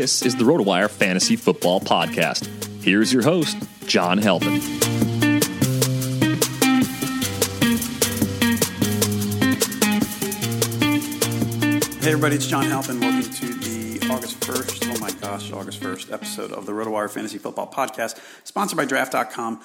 This is the RotoWire Fantasy Football Podcast. Here's your host, John Halpin. Hey everybody, it's John Halpin. Welcome to the August 1st, oh my gosh, August 1st episode of the RotoWire Fantasy Football Podcast, sponsored by Draft.com.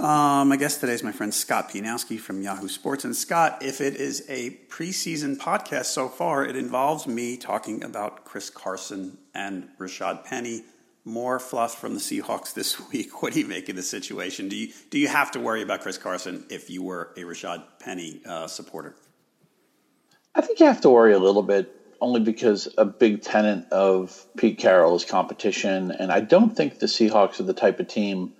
Um, my guest today is my friend Scott Pianowski from Yahoo Sports. And Scott, if it is a preseason podcast so far, it involves me talking about Chris Carson and Rashad Penny. More fluff from the Seahawks this week. What do you make of the situation? Do you do you have to worry about Chris Carson if you were a Rashad Penny uh, supporter? I think you have to worry a little bit, only because a big tenant of Pete Carroll is competition, and I don't think the Seahawks are the type of team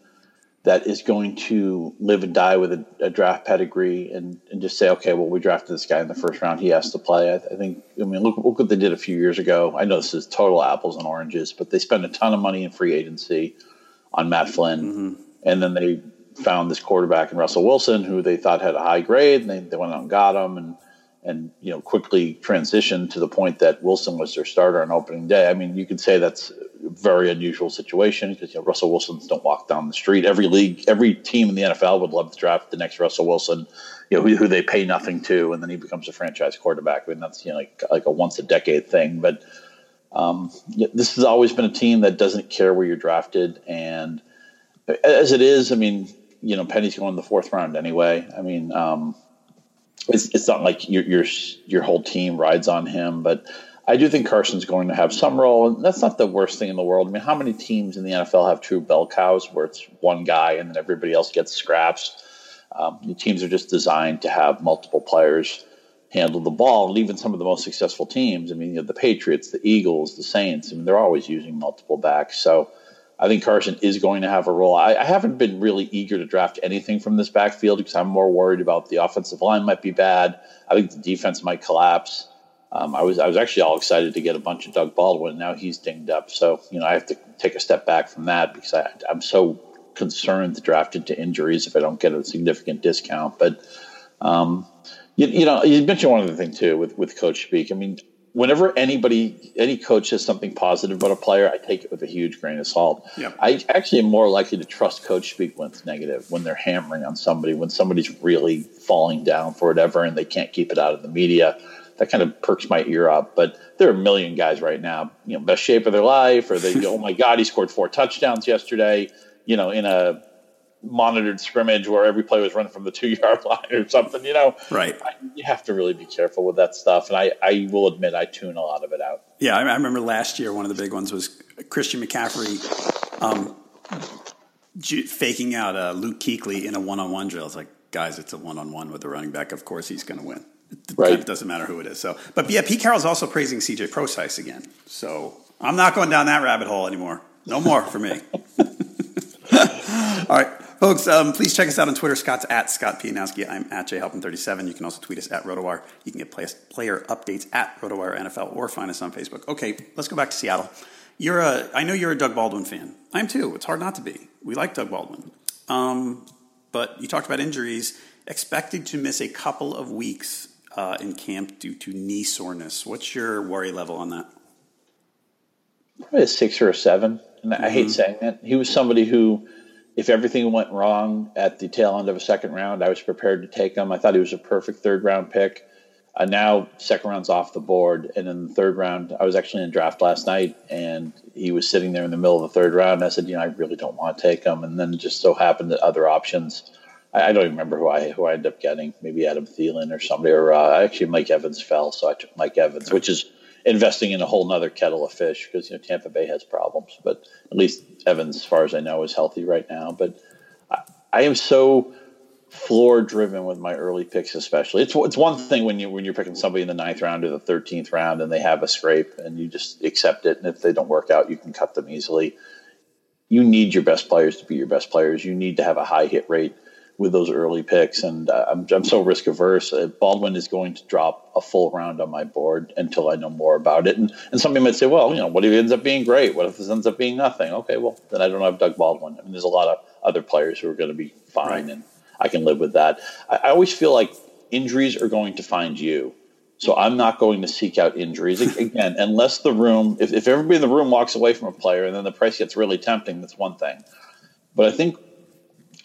that is going to live and die with a, a draft pedigree and, and, just say, okay, well, we drafted this guy in the first round. He has to play. I, I, think, I mean, look, look what they did a few years ago. I know this is total apples and oranges, but they spent a ton of money in free agency on Matt Flynn. Mm-hmm. And then they found this quarterback in Russell Wilson, who they thought had a high grade, and they, they went out and got him. And and you know quickly transitioned to the point that Wilson was their starter on opening day. I mean, you could say that's a very unusual situation because you know, Russell Wilsons don't walk down the street. Every league, every team in the NFL would love to draft the next Russell Wilson, you know, who, who they pay nothing to, and then he becomes a franchise quarterback. I mean, that's you know like like a once a decade thing. But um, this has always been a team that doesn't care where you're drafted, and as it is, I mean, you know, Penny's going in the fourth round anyway. I mean. Um, it's, it's not like your, your your whole team rides on him, but I do think Carson's going to have some role, and that's not the worst thing in the world. I mean, how many teams in the NFL have true bell cows where it's one guy and then everybody else gets scraps? Um, teams are just designed to have multiple players handle the ball, and even some of the most successful teams. I mean, you know, the Patriots, the Eagles, the Saints. I mean, they're always using multiple backs. So I think Carson is going to have a role. I, I, haven't been really eager to draft anything from this backfield because I'm more worried about the offensive line might be bad. I think the defense might collapse. Um, I was I was actually all excited to get a bunch of Doug Baldwin. Now he's dinged up, so you know I have to take a step back from that because I, I'm so concerned to draft into injuries if I don't get a significant discount. But um, you, you know, you mentioned one other thing too with with coach speak. I mean, whenever anybody, any coach says something positive about a player, I take it with a huge grain of salt. Yep. I actually am more likely to trust coach speak when it's negative, when they're hammering on somebody, when somebody's really falling down for whatever and they can't keep it out of the media. That kind of perks my ear up. But there are a million guys right now, you know, best shape of their life, or they, oh my God, he scored four touchdowns yesterday, you know, in a monitored scrimmage where every play was running from the two yard line or something, you know. Right. I, you have to really be careful with that stuff. And I, I will admit, I tune a lot of it out. Yeah, I, I remember last year one of the big ones was Christian McCaffrey um, ju- faking out uh, Luke Kuechly in a one on one drill. It's like, guys, it's a one on one with the running back. Of course, he's going to win. It Right. kind of doesn't matter who it is. So, but yeah, Pete Carroll's also praising CJ Prosise again. So I'm not going down that rabbit hole anymore. No more for me. All right, folks, um, please check us out on Twitter. Scott's at Scott Pianowski. I'm at JHalpin37. You can also tweet us at RotoWire. You can get play- player updates at RotoWire NFL or find us on Facebook. Okay, let's go back to Seattle. You're a, I know you're a Doug Baldwin fan. I am too. It's hard not to be. We like Doug Baldwin. Um, but you talked about injuries. Expected to miss a couple of weeks uh, in camp due to knee soreness. What's your worry level on that? Probably a six or a seven. And I Mm-hmm. hate saying that. He was somebody who, if everything went wrong at the tail end of a second round, I was prepared to take him. I thought he was a perfect third round pick. Uh, now, second round's off the board. And in the third round, I was actually in draft last night, and he was sitting there in the middle of the third round. I said, you know, I really don't want to take him. And then it just so happened that other options. I, I don't even remember who I who I ended up getting. Maybe Adam Thielen or somebody, or uh, actually Mike Evans fell, so I took Mike Evans, which is investing in a whole nother kettle of fish because you know Tampa Bay has problems, but at least Evans, as far as I know, is healthy right now. But I, I am so floor driven with my early picks, especially. It's it's one thing when you when you're picking somebody in the ninth round or the thirteenth round and they have a scrape and you just accept it, and if they don't work out, you can cut them easily. You need your best players to be your best players. You need to have a high hit rate with those early picks, and I'm I'm so risk averse. Uh, Baldwin is going to drop a full round on my board until I know more about it. And and somebody might say, well, you know, what if it ends up being great? What if this ends up being nothing? Okay, well then I don't have Doug Baldwin. I mean, there's a lot of other players who are going to be fine, Right. and I can live with that. I, I always feel like injuries are going to find you. So I'm not going to seek out injuries again, unless the room, if, if everybody in the room walks away from a player and then the price gets really tempting, that's one thing. But I think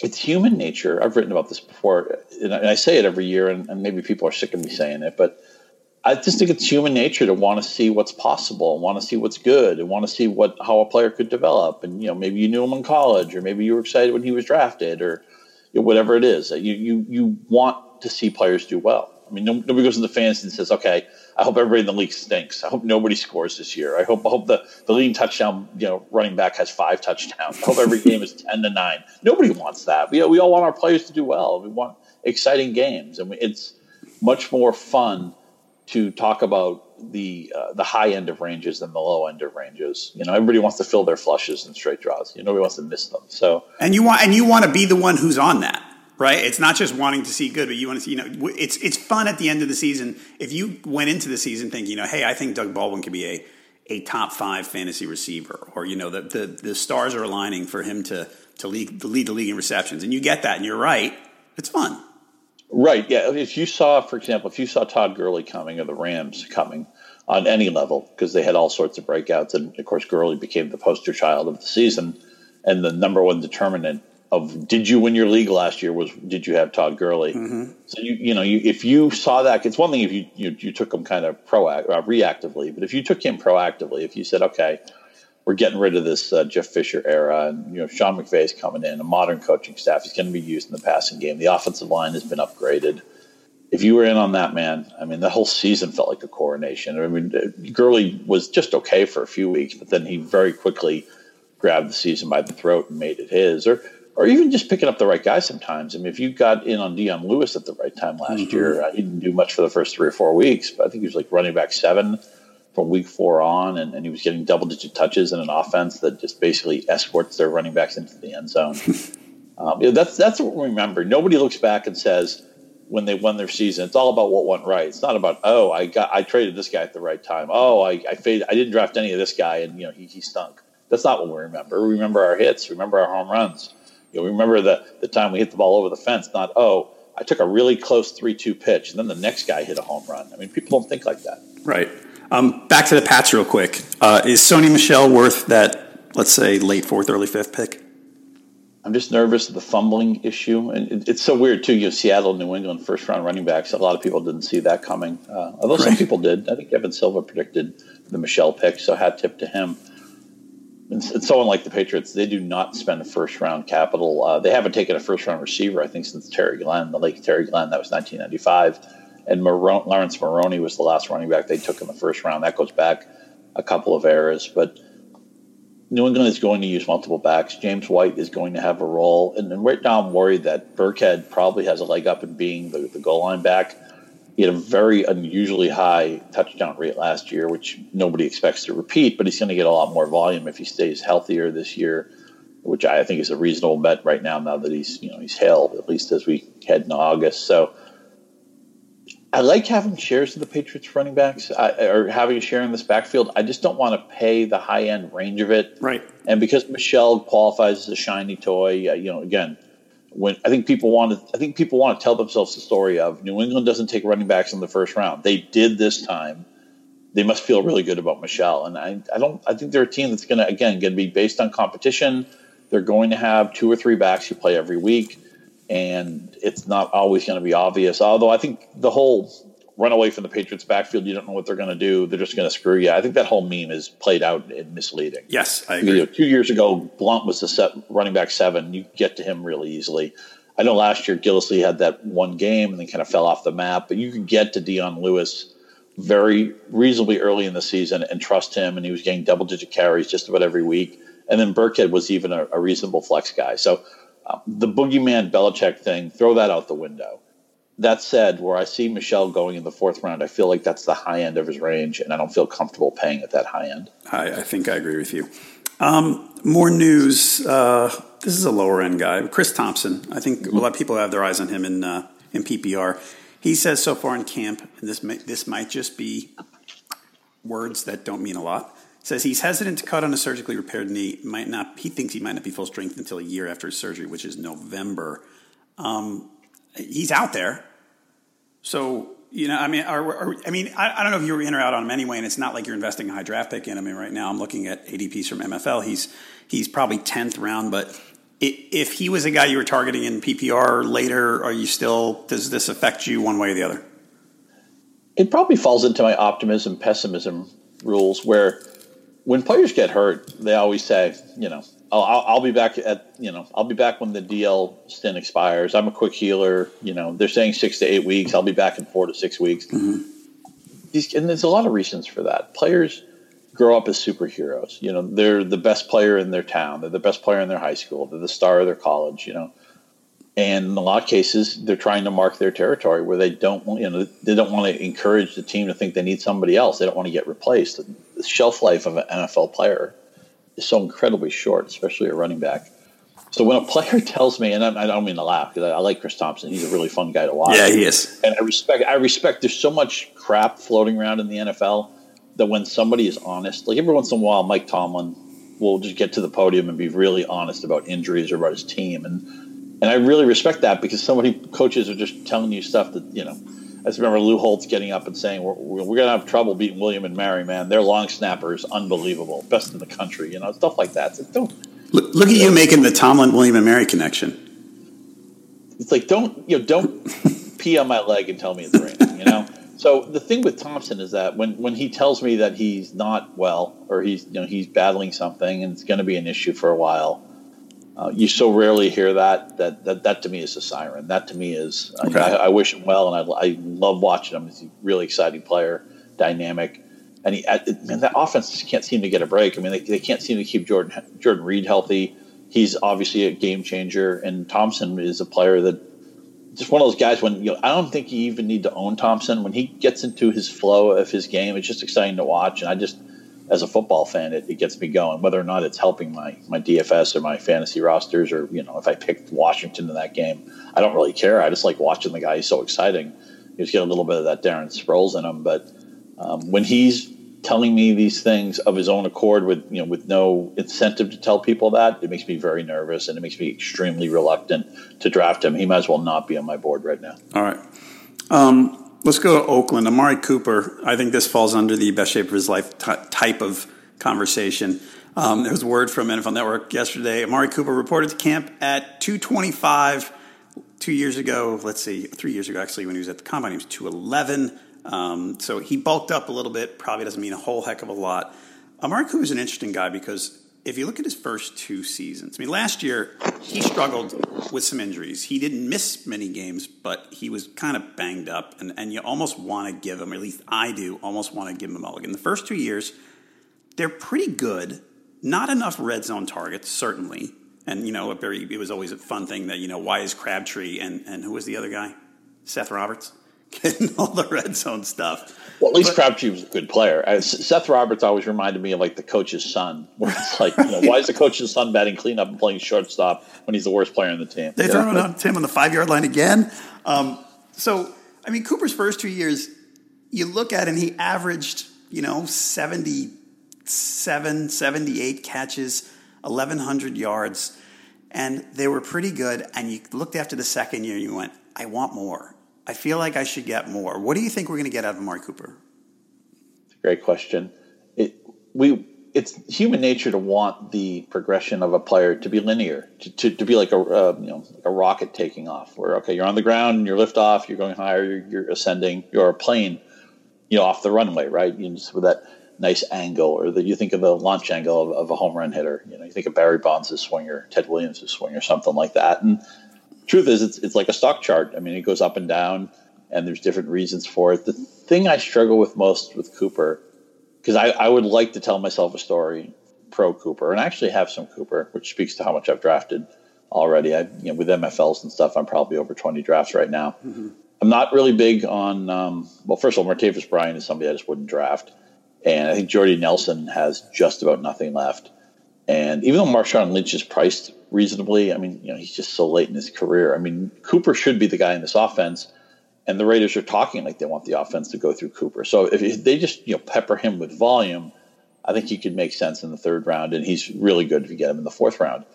it's human nature. I've written about this before, and I, say it every year, and, and maybe people are sick of me saying it, but I just think it's human nature to want to see what's possible, and want to see what's good, and want to see what how a player could develop. And you know, maybe you knew him in college, or maybe you were excited when he was drafted, or you know, whatever it is. You you you want to see players do well. I mean, nobody goes into fantasy and says, "Okay, I hope everybody in the league stinks. I hope nobody scores this year. I hope I hope the, the leading touchdown you know running back has five touchdowns. I hope every game is ten to nine. Nobody wants that. We we all want our players to do well. We want exciting games, and we, it's much more fun to talk about the uh, the high end of ranges than the low end of ranges. You know, everybody wants to fill their flushes and straight draws. You know, nobody wants to miss them. So And you want and you want to be the one who's on that, right? It's not just wanting to see good, but you want to see. You know, it's it's fun at the end of the season if you went into the season thinking, you know, hey, I think Doug Baldwin could be a a top five fantasy receiver, or you know, the the, the stars are aligning for him to to lead, to lead the league in receptions, and you get that, and you're right. It's fun. Right. Yeah. If you saw, for example, if you saw Todd Gurley coming or the Rams coming on any level, because they had all sorts of breakouts, and of course Gurley became the poster child of the season, and the number one determinant of did you win your league last year was did you have Todd Gurley? So you you know you, if you saw that, it's one thing if you you, you took him kind of proact uh, reactively, but if you took him proactively, if you said okay. We're getting rid of this uh, Jeff Fisher era, and you know Sean McVay is coming in, a modern coaching staff. He's going to be used in the passing game. The offensive line has been upgraded if you were in on that, man, I mean, the whole season felt like a coronation. I mean, Gurley was just okay for a few weeks, but then he very quickly grabbed the season by the throat and made it his. Or, or even just picking up the right guy sometimes. I mean, if you got in on Dion Lewis at the right time last year, uh, he didn't do much for the first three or four weeks, but I think he was like running back seven from week four on, and, and he was getting double digit touches in an offense that just basically escorts their running backs into the end zone. um, you know, that's that's what we remember. Nobody looks back and says when they won their season, it's all about what went right. It's not about oh, I got I traded this guy at the right time. Oh, I I, faded, I didn't draft any of this guy, and you know he, he stunk. That's not what we remember. We remember our hits. We remember our home runs. You remember the the time we hit the ball over the fence. Not oh, I took a really close three two pitch, and then the next guy hit a home run. I mean, people don't think like that. Right. Um, back to the Pats real quick. Uh, is Sony Michel worth that, let's say, late fourth, early fifth pick? I'm just nervous of the fumbling issue, and it, it's so weird too. You know, Seattle, New England, first round running backs. A lot of people didn't see that coming, uh, although right. some people did. I think Evan Silva predicted the Michel pick, so hat tip to him. And, someone like the Patriots, they do not spend first round capital. Uh, they haven't taken a first round receiver, I think, since Terry Glenn, the late Terry Glenn. That was 1995, and Laurence Maroney was the last running back they took in the first round. That goes back a couple of eras, but New England is going to use multiple backs. James White is going to have a role. And, and right now, I'm worried that Burkhead probably has a leg up in being the, the goal line back. He had a very unusually high touchdown rate last year, which nobody expects to repeat, but he's going to get a lot more volume if he stays healthier this year, which I think is a reasonable bet right now, now that he's, you know, he's held, at least as we head in August. So, I like having shares of the Patriots running backs I, or having a share in this backfield. I just don't want to pay the high end range of it. Right. And because Michel qualifies as a shiny toy, uh, you know, again, when I think people want to, I think people want to tell themselves the story of New England doesn't take running backs in the first round. They did this time. They must feel really good about Michel. And I, I don't, I think they're a team that's going to, again, going to be based on competition. They're going to have two or three backs who play every week and it's not always going to be obvious. Although I think the whole run away from the Patriots backfield, you don't know what they're going to do. They're just going to screw you. I think that whole meme is played out and misleading. Yes, I agree. You know, two years ago, Blount was the set running back seven. You get to him really easily. I know last year Gillislee had that one game and then kind of fell off the map, but you could get to Dion Lewis very reasonably early in the season and trust him, and he was getting double digit carries just about every week. And then Burkhead was even a, a reasonable flex guy. So uh, the boogeyman Belichick thing, throw that out the window. That said, where I see Michel going in the fourth round, I feel like that's the high end of his range, and I don't feel comfortable paying at that high end. I, I think I agree with you. Um, more news. Uh, this is a lower end guy, Chris Thompson. I think mm-hmm. a lot of people have their eyes on him in uh, in PPR. He says so far in camp, and this may, this might just be words that don't mean a lot says he's hesitant to cut on a surgically repaired knee. Might not. He thinks he might not be full strength until a year after his surgery, which is November. Um, he's out there, so you know. I mean, are, are, I mean, I, I, don't know if you're in or out on him anyway. And it's not like you're investing a high draft pick in him. I mean, right now I'm looking at ADPs from MFL. He's he's probably tenth round, but. If he was a guy you were targeting in PPR later, are you still? Does this affect you one way or the other? It probably falls into my optimism pessimism rules where when players get hurt, they always say, you know, I'll, I'll, be back at, you know, I'll be back when the DL stint expires. I'm a quick healer. You know, they're saying six to eight weeks. I'll be back in four to six weeks. Mm-hmm. These, and there's a lot of reasons for that. Players grow up as superheroes. You know, they're the best player in their town. They're the best player in their high school. They're the star of their college. You know, and in a lot of cases, they're trying to mark their territory where they don't, you know, they don't want to encourage the team to think they need somebody else. They don't want to get replaced. The shelf life of an NFL player is so incredibly short, especially a running back. So when a player tells me, and I, I don't mean to laugh because I, I, like Chris Thompson, he's a really fun guy to watch. Yeah, he is. And I respect. I respect. There's so much crap floating around in the NFL that when somebody is honest, like every once in a while, Mike Tomlin will just get to the podium and be really honest about injuries or about his team, and and I really respect that because so many coaches are just telling you stuff that you know. I just remember Lou Holtz getting up and saying, "We're, we're going to have trouble beating William and Mary, man. Their long snappers, unbelievable, best in the country." You know, stuff like that. Like, don't look, look at you making the Tomlin William and Mary connection. It's like don't you know don't pee on my leg and tell me it's raining. You know. So the thing with Thompson is that when, when he tells me that he's not well or he's you know he's battling something and it's going to be an issue for a while, uh, you so rarely hear that, that that that to me is a siren. That to me is okay. I, I, wish him well, and I, I love watching him. He's a really exciting player, dynamic, and he and that offense just can't seem to get a break. I mean, they, they can't seem to keep Jordan Jordan Reed healthy. He's obviously a game changer, and Thompson is a player that just one of those guys. When you know, I don't think you even need to own Thompson when he gets into his flow of his game. It's just exciting to watch, and I just as a football fan, it, it gets me going. Whether or not it's helping my my DFS or my fantasy rosters, or you know, if I picked Washington in that game, I don't really care. I just like watching the guy. He's so exciting. He's got a little bit of that Darren Sproles in him, but um, when he's telling me these things of his own accord with you know with no incentive to tell people that it makes me very nervous and it makes me extremely reluctant to draft him he might as well not be on my board right now all right um, Let's go to Oakland. Amari Cooper. I think this falls under the best shape of his life t- type of conversation. Um, there was word from NFL Network yesterday. Amari Cooper reported to camp at 225 two years ago. Let's see, three years ago actually, when he was at the combine, he was 211. Um, so he bulked up a little bit. Probably doesn't mean a whole heck of a lot. Amari Cooper is an interesting guy because if you look at his first two seasons, I mean, last year he struggled with some injuries. He didn't miss many games, but he was kind of banged up, and, and you almost want to give him, at least I do, almost want to give him a mulligan. The first two years, they're pretty good. Not enough red zone targets, certainly. And, you know, a very, it was always a fun thing that, you know, why is Crabtree and, and who was the other guy? Seth Roberts? Getting all the red zone stuff. Well, at least but, Crabtree was a good player. Uh, Seth Roberts always reminded me of like the coach's son, where it's like, you know, why is the coach's son batting cleanup and playing shortstop when he's the worst player on the team? They throw it on him on the five yard line again. Um, so, I mean, Cooper's first two years, you look at and he averaged, you know, 77, 78 catches, 1,100 yards, and they were pretty good. And you looked after the second year and you went, I want more. I feel like I should get more. What do you think we're going to get out of Amari Cooper? Great question. It, we it's human nature to want the progression of a player to be linear, to, to, to be like a uh, you know like a rocket taking off. Where okay, you're on the ground, you're lift off, you're going higher, you're, you're ascending, you're a plane, you know, off the runway, right? You just with that nice angle, or that you think of the launch angle of, of, a home run hitter. You know, you think of Barry Bonds' swinger, Ted Williams' swinger, or something like that. And truth is, it's it's like a stock chart. I mean, it goes up and down, and there's different reasons for it. The thing I struggle with most with Cooper, because I, I would like to tell myself a story pro Cooper, and I actually have some Cooper, which speaks to how much I've drafted already. I you know with MFLs and stuff, I'm probably over 20 drafts right now. Mm-hmm. I'm not really big on. Um, well, first of all, Martavis Bryant is somebody I just wouldn't draft. And I think Jordy Nelson has just about nothing left. And even though Marshawn Lynch is priced reasonably, I mean, you know, he's just so late in his career. I mean, Cooper should be the guy in this offense. And the Raiders are talking like they want the offense to go through Cooper. So if they just, you know, pepper him with volume, I think he could make sense in the third round. And he's really good if you get him in the fourth round.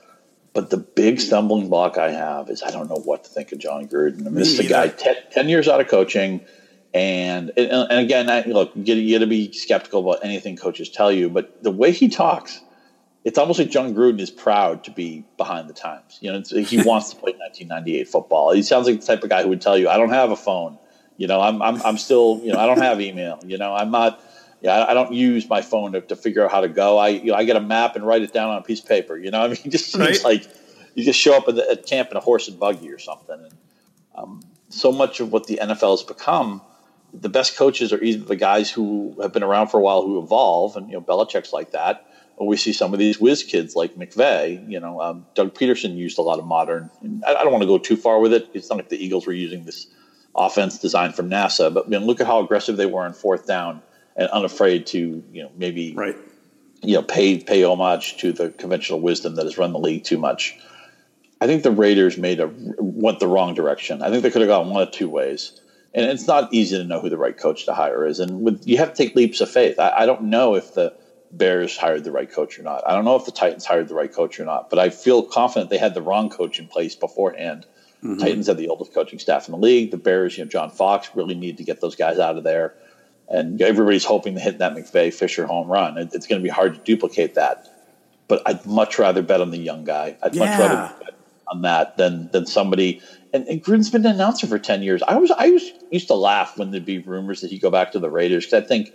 But the big stumbling block I have is I don't know what to think of Jon Gruden. I mean, this is a guy 10, 10 years out of coaching – and and, again, I, look, you got to be skeptical about anything coaches tell you, but the way he talks, it's almost like Jon Gruden is proud to be behind the times. You know, he wants to play 1998 football. He sounds like the type of guy who would tell you, "I don't have a phone. You know, I'm I'm, I'm still you know I don't have email. You know, I'm not." Yeah, I don't use my phone to, to figure out how to go. I you know I get a map and write it down on a piece of paper. You know, I mean, it just seems right. like you just show up at, the, at camp in a horse and buggy or something. And um, so much of what the NFL has become the best coaches are either the guys who have been around for a while who evolve, and you know Belichick's like that, or we see some of these whiz kids like McVay. You know, um, Doug Pederson used a lot of modern. I, I don't want to go too far with it. It's not like the Eagles were using this offense designed from NASA, but I mean, look at how aggressive they were on fourth down and unafraid to you know maybe right. you know pay pay homage to the conventional wisdom that has run the league too much. I think the Raiders made a went the wrong direction. I think they could have gone one of two ways and it's not easy to know who the right coach to hire is. And with, you have to take leaps of faith. I, I, don't know if the Bears hired the right coach or not. I don't know if the Titans hired the right coach or not. But I feel confident they had the wrong coach in place beforehand. Mm-hmm. Titans had the oldest coaching staff in the league. The Bears, you know, John Fox really need to get those guys out of there. And everybody's hoping to hit that McVay Fisher home run. It, it's going to be hard to duplicate that. But I'd much rather bet on the young guy. I'd yeah. much rather bet on that than than somebody and, and Gruden's been an announcer for ten years. I was I was used to laugh when there'd be rumors that he'd go back to the Raiders because I think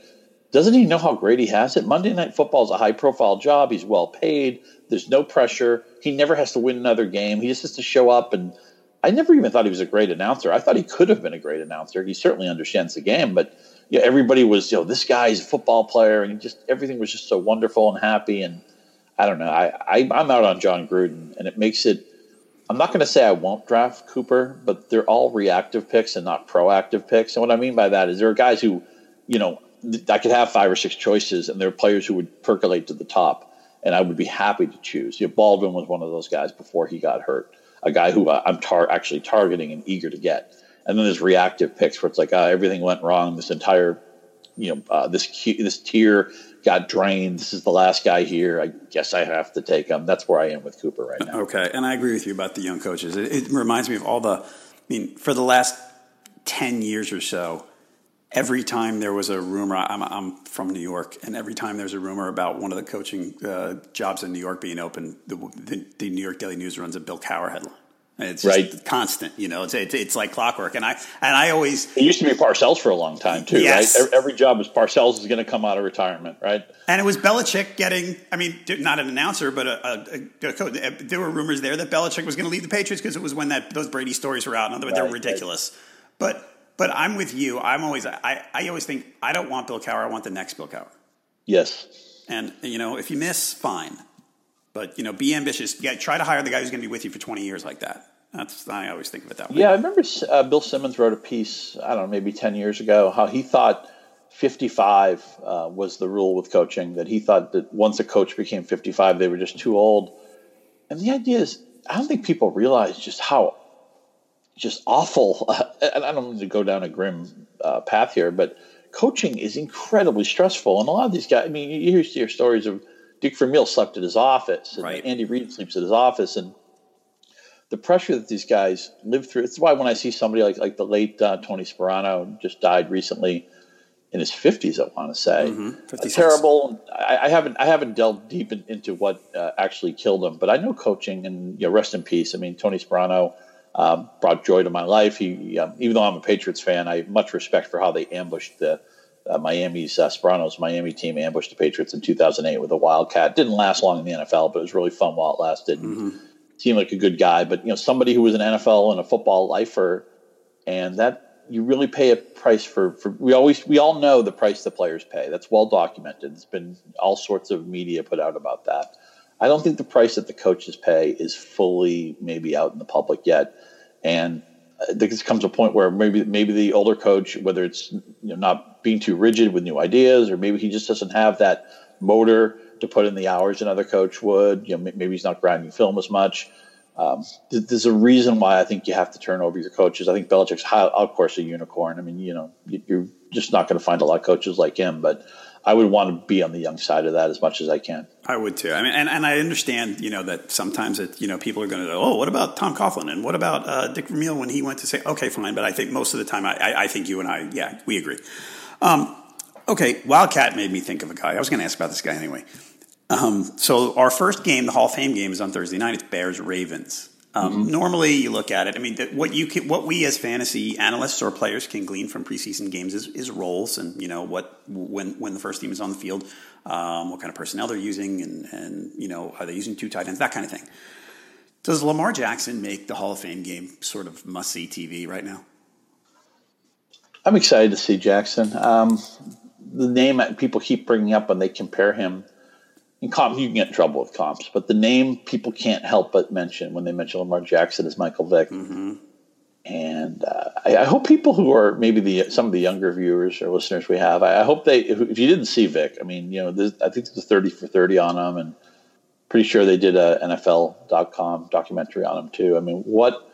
doesn't he know how great he has it? Monday Night Football is a high profile job. He's well paid. There's no pressure. He never has to win another game. He just has to show up. And I never even thought he was a great announcer. I thought he could have been a great announcer. He certainly understands the game. But yeah, everybody was, you know, this guy's a football player, and just everything was just so wonderful and happy. And I don't know. I, I I'm out on Jon Gruden, and it makes it I'm not going to say I won't draft Cooper, but they're all reactive picks and not proactive picks. And what I mean by that is there are guys who, you know, I could have five or six choices, and there are players who would percolate to the top, and I would be happy to choose. You know, Baldwin was one of those guys before he got hurt, a guy who I'm tar- actually targeting and eager to get. And then there's reactive picks where it's like, uh, everything went wrong. This entire, you know, uh, this this tier got drained. This is the last guy here. I guess I have to take him. That's where I am with Cooper right now. Okay, and I agree with you about the young coaches. It, it reminds me of all the. I mean, for the last ten years or so, every time there was a rumor, I'm, I'm from New York, and every time there's a rumor about one of the coaching uh, jobs in New York being open, the, the, the, New York Daily News runs a Bill Cowher headline. It's just right. constant, you know. It's, it's, it's like clockwork, and I and I always. It used to be Parcells for a long time too, yes. right? Every job is Parcells is going to come out of retirement, right? And it was Belichick getting. I mean, not an announcer, but a, a, a coach. There were rumors there that Belichick was going to leave the Patriots because it was when that those Brady stories were out. In and right, they were ridiculous, right. but but I'm with you. I'm always I, I always think I don't want Bill Cowher. I want the next Bill Cowher. Yes. And you know, if you miss, fine. But you know, be ambitious. Yeah, try to hire the guy who's going to be with you for 20 years like that. That's I always think of it that way. Yeah, I remember uh, Bill Simmons wrote a piece. I don't know, maybe 10 years ago, how he thought 55 uh, was the rule with coaching. That he thought that once a coach became 55, they were just too old. And the idea is, I don't think people realize just how just awful. Uh, and I don't mean to go down a grim uh, path here, but coaching is incredibly stressful. And a lot of these guys, I mean, you hear stories of Dick Vermeil slept at his office, and right. Andy Reid sleeps at his office, and the pressure that these guys live through. It's why when I see somebody like like the late uh, Tony Sparano just died recently in his fifties, I want to say, mm-hmm. terrible. I, I, haven't I haven't delved deep in, into what uh, actually killed him, but I know coaching and you know, rest in peace. I mean, Tony Sparano um, brought joy to my life. He, um, even though I'm a Patriots fan, I have much respect for how they ambushed the uh, Miami's uh, Miami team ambushed the Patriots in 2008 with a wildcat. Didn't last long in the NFL, but it was really fun while it lasted. Mm-hmm. Seemed like a good guy, but you know somebody who was an NFL and a football lifer, and that you really pay a price for. For we always we all know the price the players pay. That's well documented. There's been all sorts of media put out about that. I don't think the price that the coaches pay is fully maybe out in the public yet. And this comes a point where maybe maybe the older coach, whether it's you know, not being too rigid with new ideas, or maybe he just doesn't have that motor to put in the hours another coach would. You know, maybe he's not grinding film as much. Um, there's a reason why I think you have to turn over your coaches. I think Belichick's, high, of course, a unicorn. I mean, you know, you're just not going to find a lot of coaches like him, but I would want to be on the young side of that as much as I can. I would too. I mean, and, and I understand, you know, that sometimes it, you know, people are going to, go, oh, what about Tom Coughlin and what about uh, Dick Vermeil when he went to say, okay, fine. But I think most of the time, I, I, I think you and I, yeah, we agree. Um, okay, Wildcat made me think of a guy. I was going to ask about this guy anyway. Um, so our first game, the Hall of Fame game, is on Thursday night. It's Bears Ravens. Um, mm-hmm. Normally, you look at it. I mean, the, what you can, what we as fantasy analysts or players can glean from preseason games is, is roles, and you know what when when the first team is on the field, um, what kind of personnel they're using, and and you know are they using two tight ends, that kind of thing. Does Lamar Jackson make the Hall of Fame game sort of must see TV right now? I'm excited to see Jackson. Um, the name people keep bringing up when they compare him in comp, you can get in trouble with comps, but the name people can't help but mention when they mention Lamar Jackson is Michael Vick. Mm-hmm. And uh, I, I, hope people who are maybe the some of the younger viewers or listeners we have, I, I hope they, if, if, you didn't see Vick, I mean, you know, I think there's a 30 for 30 on him, and pretty sure they did a NFL.com documentary on him too. I mean, what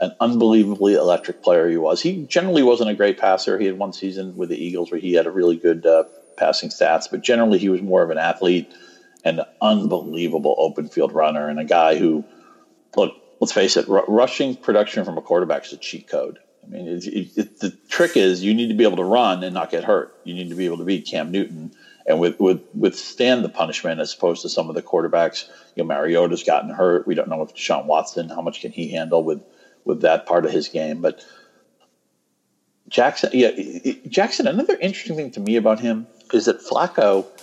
an unbelievably electric player he was. He generally wasn't a great passer. He had one season with the Eagles where he had a really good uh, passing stats, but generally he was more of an athlete an unbelievable open field runner and a guy who, look, let's face it, r- rushing production from a quarterback is a cheat code. I mean, it, it, it, the trick is you need to be able to run and not get hurt. You need to be able to beat Cam Newton and with, with, withstand the punishment as opposed to some of the quarterbacks. You know, Mariota's gotten hurt. We don't know if Deshaun Watson, how much can he handle with, with that part of his game. But Jackson, yeah, Jackson, another interesting thing to me about him is that Flacco –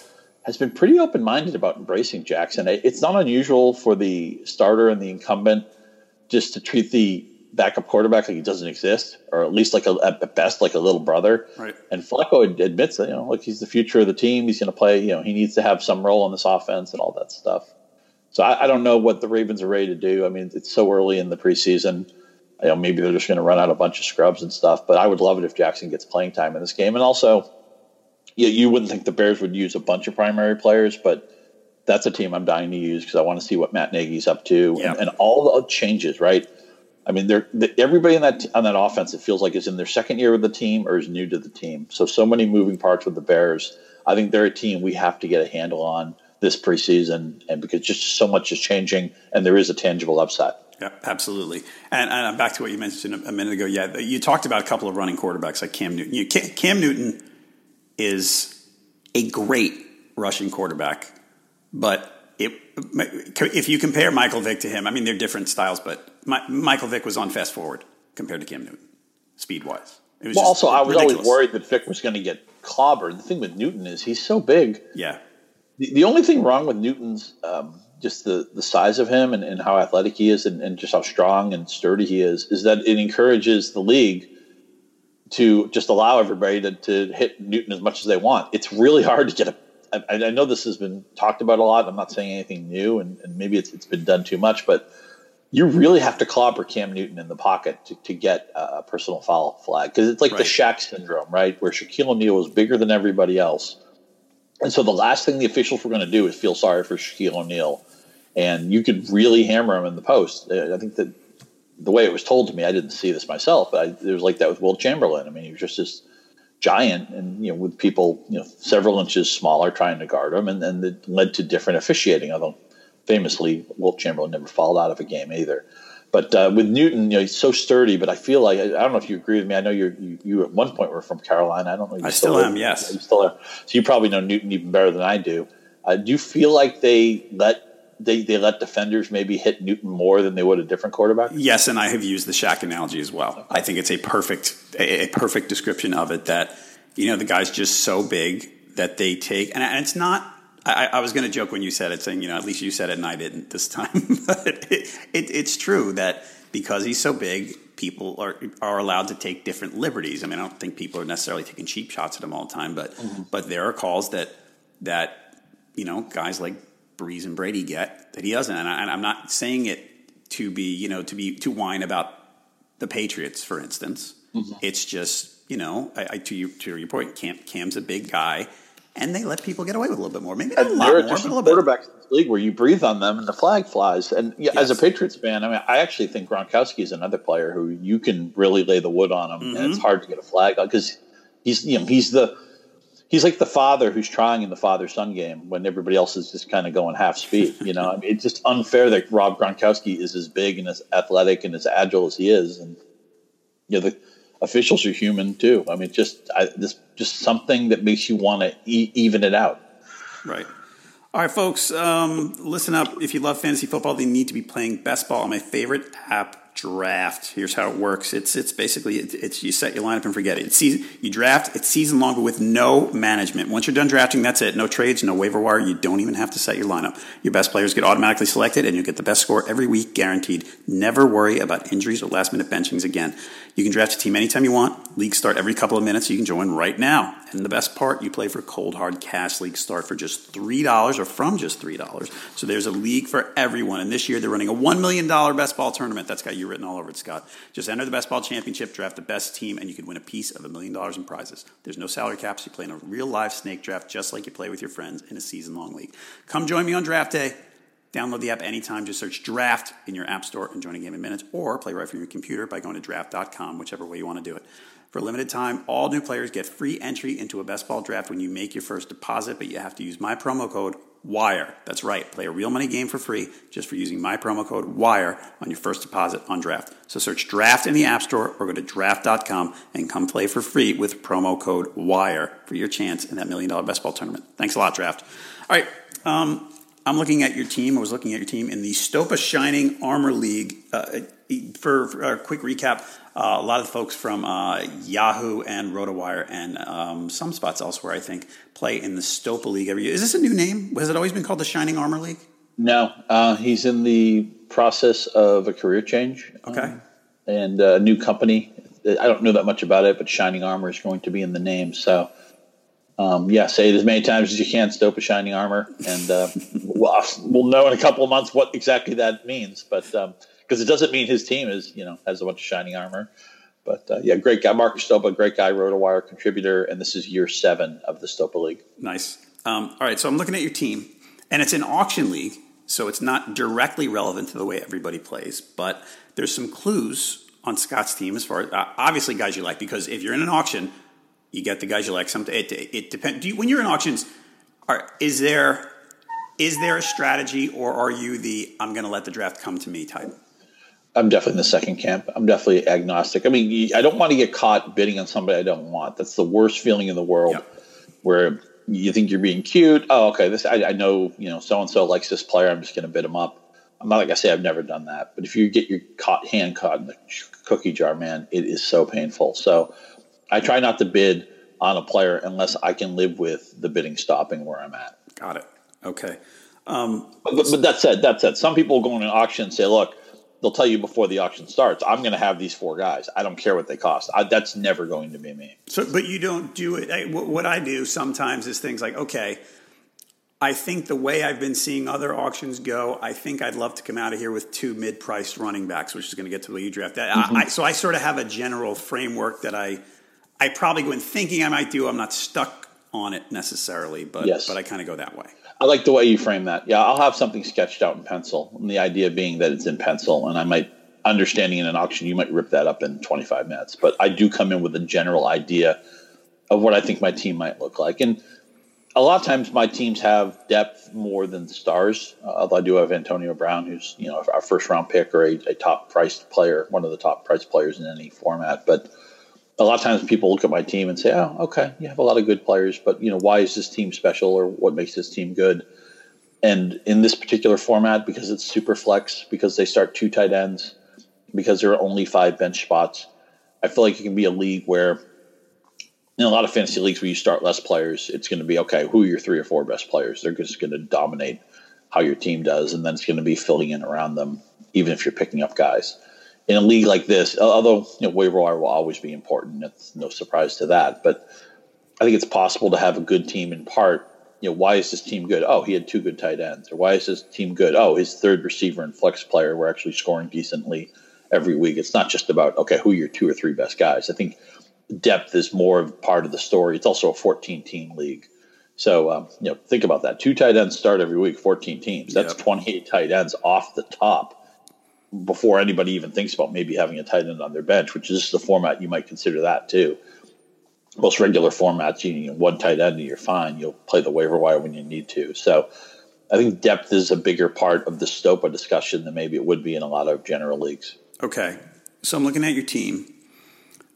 has been pretty open minded about embracing Jackson. It's not unusual for the starter and the incumbent just to treat the backup quarterback like he doesn't exist, or at least like a, at best like a little brother. Right. And Flacco admits that you know, like he's the future of the team. He's going to play. You know, he needs to have some role in this offense and all that stuff. So I, I, don't know what the Ravens are ready to do. I mean, it's so early in the preseason. You know, maybe they're just going to run out a bunch of scrubs and stuff. But I would love it if Jackson gets playing time in this game, and also you, you wouldn't think the Bears would use a bunch of primary players, but that's a team I'm dying to use because I want to see what Matt Nagy's up to yeah. and, and, all the changes. Right? I mean, they're, they, everybody in that on that offense. It feels like is in their second year with the team or is new to the team. So so many moving parts with the Bears. I think they're a team we have to get a handle on this preseason, and because just so much is changing, and there is a tangible upside. Yeah, absolutely. And, and back to what you mentioned a minute ago. Yeah, you talked about a couple of running quarterbacks like Cam Newton. You, Cam Newton is a great rushing quarterback, but it, if you compare Michael Vick to him, I mean they're different styles, but my, Michael Vick was on fast forward compared to Cam Newton, speed wise. Well, also, I was ridiculous. always worried that Vick was going to get clobbered. The thing with Newton is he's so big. Yeah. The, the only thing wrong with Newton's um, just the, the size of him and, and how athletic he is and, and, just how strong and sturdy he is is that it encourages the league to just allow everybody to, to hit Newton as much as they want. It's really hard to get a. I, I know this has been talked about a lot. I'm not saying anything new, and, and maybe it's, it's been done too much, but you really have to clobber Cam Newton in the pocket to, to get a personal foul flag because it's like right. the Shaq syndrome, right? Where Shaquille O'Neal was bigger than everybody else. And so the last thing the officials were going to do is feel sorry for Shaquille O'Neal and you could really hammer him in the post. I think that the way it was told to me, I didn't see this myself, but I, it was like that with Wilt Chamberlain. I mean, he was just this giant, and you know, with people you know several inches smaller trying to guard him, and then it led to different officiating. Although famously, Wilt Chamberlain never fouled out of a game either. But uh, with Newton, you know, he's so sturdy. But I feel like I, don't know if you agree with me. I know you you at one point were from Carolina. I don't know. I still, still am. Yes, you still are. So you probably know Newton even better than I do. Uh, do you feel like they let they, they let defenders maybe hit Newton more than they would a different quarterback? Yes, and I have used the Shaq analogy as well. I think it's a perfect a, a perfect description of it. That you know the guy's just so big that they take, and, and it's not. I, I was going to joke when you said it, saying you know at least you said it and I didn't this time. but it, it, it's true that because he's so big, people are are allowed to take different liberties. I mean, I don't think people are necessarily taking cheap shots at him all the time, but mm-hmm. but there are calls that that you know guys like Brees and Brady get that he doesn't. And, I, am not saying it to be, you know, to be to whine about the Patriots, for instance. Mm-hmm. It's just, you know, I, I, to you to your point, Cam, Cam's a big guy, and they let people get away with a little bit more. Maybe a lot there are more, but a quarterbacks bit. in this league where you breathe on them and the flag flies. And yeah, yes. as a Patriots fan, I mean, I actually think Gronkowski is another player who you can really lay the wood on him, mm-hmm. and it's mm-hmm. hard to get a flag on because he's, you know, he's the he's like the father who's trying in the father son game when everybody else is just kind of going half speed. You know, I mean, it's just unfair that Rob Gronkowski is as big and as athletic and as agile as he is, and you know the officials are human too. I mean, just I, this just something that makes you want to e- even it out. Right. All right, folks, um, listen up. If you love fantasy football, they need to be playing best ball on my favorite app draft. Here's how it works. It's it's basically it's, you set your lineup and forget it. It's season, you draft. It's season long, but with no management. Once you're done drafting, that's it. No trades, no waiver wire. You don't even have to set your lineup. Your best players get automatically selected, and you get the best score every week, guaranteed. Never worry about injuries or last minute benchings again. You can draft a team anytime you want. Leagues start every couple of minutes. You can join right now. And the best part, you play for cold hard cash. Leagues start for just three dollars or from just three dollars. So there's a league for everyone. And this year they're running a one million dollar best ball tournament. That's got you written all over it, Scott. Just enter the best ball championship, draft the best team, and you could win a piece of a million dollars in prizes. There's no salary caps. You play in a real live snake draft just like you play with your friends in a season long league. Come join me on draft day. Download the app anytime. Just search Draft in your app store and join a game in minutes, or play right from your computer by going to draft.com, whichever way you want to do it. For a limited time, all new players get free entry into a best ball draft when you make your first deposit, but you have to use my promo code WIRE. That's right. Play a real money game for free just for using my promo code WIRE on your first deposit on draft. So search draft in the App Store or go to draft.com and come play for free with promo code WIRE for your chance in that million dollar best ball tournament. Thanks a lot, draft. All right. Um, I'm looking at your team. I was looking at your team in the Stopa Shining Armor League. Uh, for, for, a quick recap, uh, a lot of the folks from uh, Yahoo and RotoWire and um, some spots elsewhere, I think, play in the Stopa League every year. Is this a new name? Has it always been called the Shining Armor League? No, uh, he's in the process of a career change. Okay. Um, and a new company. I don't know that much about it, but Shining Armor is going to be in the name. So um, yeah, say it as many times as you can. Stopa shining armor, and uh, we'll, we'll know in a couple of months what exactly that means. But because um, it doesn't mean his team is you know has a bunch of shining armor. But uh, yeah, great guy, Marcus Stopa, great guy, RotoWire contributor, and this is year seven of the Stopa League. Nice. Um, all right, so I'm looking at your team, and it's an auction league, so it's not directly relevant to the way everybody plays, but there's some clues on Scott's team as far as uh, obviously guys you like because if you're in an auction you get the guys you like. Some it, it depends. You, when you're in auctions, are is there is there a strategy, or are you the I'm going to let the draft come to me type? I'm definitely in the second camp. I'm definitely agnostic. I mean, I don't want to get caught bidding on somebody I don't want. That's the worst feeling in the world. Yep. Where you think you're being cute. Oh, okay. This I, I know. You know, so and so likes this player. I'm just going to bid him up. I'm not like I say I've never done that, but if you get your caught hand caught in the cookie jar, man, it is so painful. So I try not to bid on a player unless I can live with the bidding stopping where I'm at. Got it. Okay. Um, but, but, but that said, that said, some people go in an auction and say, look, they'll tell you before the auction starts, I'm going to have these four guys. I don't care what they cost. I, that's never going to be me. So, but you don't do it. I, what I do sometimes is things like, okay, I think the way I've been seeing other auctions go, I think I'd love to come out of here with two mid-priced running backs, which is going to get to the you draft. Mm-hmm. I, so I sort of have a general framework that I, I probably go in thinking I might do. I'm not stuck on it necessarily, but yes. but I kind of go that way. I like the way you frame that. Yeah, I'll have something sketched out in pencil, and the idea being that it's in pencil, and I might understanding in an auction, you might rip that up in 25 minutes. But I do come in with a general idea of what I think my team might look like, and a lot of times my teams have depth more than stars. Uh, although I do have Antonio Brown, who's you know our first round pick or a, a top priced player, one of the top priced players in any format, but a lot of times people look at my team and say, "Oh, okay, you have a lot of good players, but you know, why is this team special, or what makes this team good?" And in this particular format, because it's super flex, because they start two tight ends, because there are only five bench spots, I feel like it can be a league where, in a lot of fantasy leagues where you start less players, it's going to be okay. Who are your three or four best players? They're just going to dominate how your team does, and then it's going to be filling in around them, even if you're picking up guys in a league like this, although you know, waiver wire will always be important, it's no surprise to that. But I think it's possible to have a good team in part. You know, why is this team good? Oh, he had two good tight ends. Or why is this team good? Oh, his third receiver and flex player were actually scoring decently every week. It's not just about okay, who are your two or three best guys. I think depth is more of part of the story. It's also a 14 team league. So um, you know, think about that. Two tight ends start every week, 14 teams. That's yep. 28 tight ends off the top before anybody even thinks about maybe having a tight end on their bench, which is the format you might consider that too. Most regular formats, you know, one tight end and you're fine. You'll play the waiver wire when you need to. So I think depth is a bigger part of the Stopa discussion than maybe it would be in a lot of general leagues. Okay. So I'm looking at your team,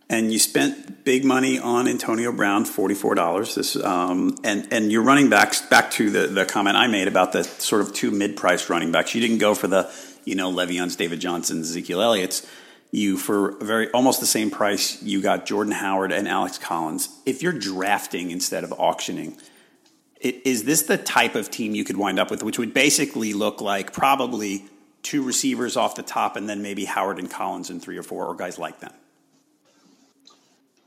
and you spent big money on Antonio Brown, forty-four dollars. This um, and and your running backs. Back to the the comment I made about the sort of two mid-priced running backs. You didn't go for the you know, Le'Veon's, David Johnson's, Ezekiel Elliott's, you for very almost the same price you got Jordan Howard and Alex Collins. If you're drafting instead of auctioning, it, is this the type of team you could wind up with, which would basically look like probably two receivers off the top, and then maybe Howard and Collins and three or four, or guys like them?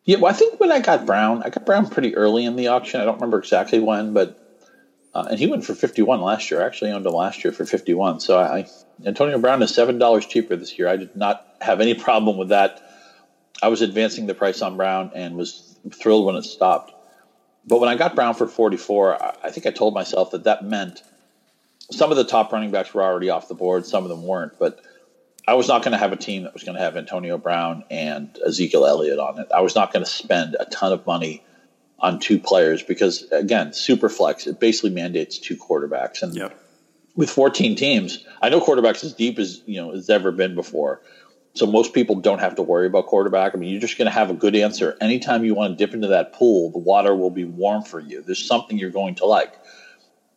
Yeah, well, I think when I got Brown, I got Brown pretty early in the auction. I don't remember exactly when, but uh, and he went for 51 last year. I actually owned him last year for 51. So I, Antonio Brown is seven dollars cheaper this year. I did not have any problem with that. I was advancing the price on Brown and was thrilled when it stopped. But when I got Brown for 44, I think I told myself that that meant some of the top running backs were already off the board, some of them weren't. But I was not going to have a team that was going to have Antonio Brown and Ezekiel Elliott on it. I was not going to spend a ton of money on two players because, again, super flex, it basically mandates two quarterbacks. And yep with 14 teams, I know quarterbacks as deep as you know as ever been before. So most people don't have to worry about quarterback. I mean, you're just going to have a good answer anytime you want to dip into that pool. The water will be warm for you. There's something you're going to like.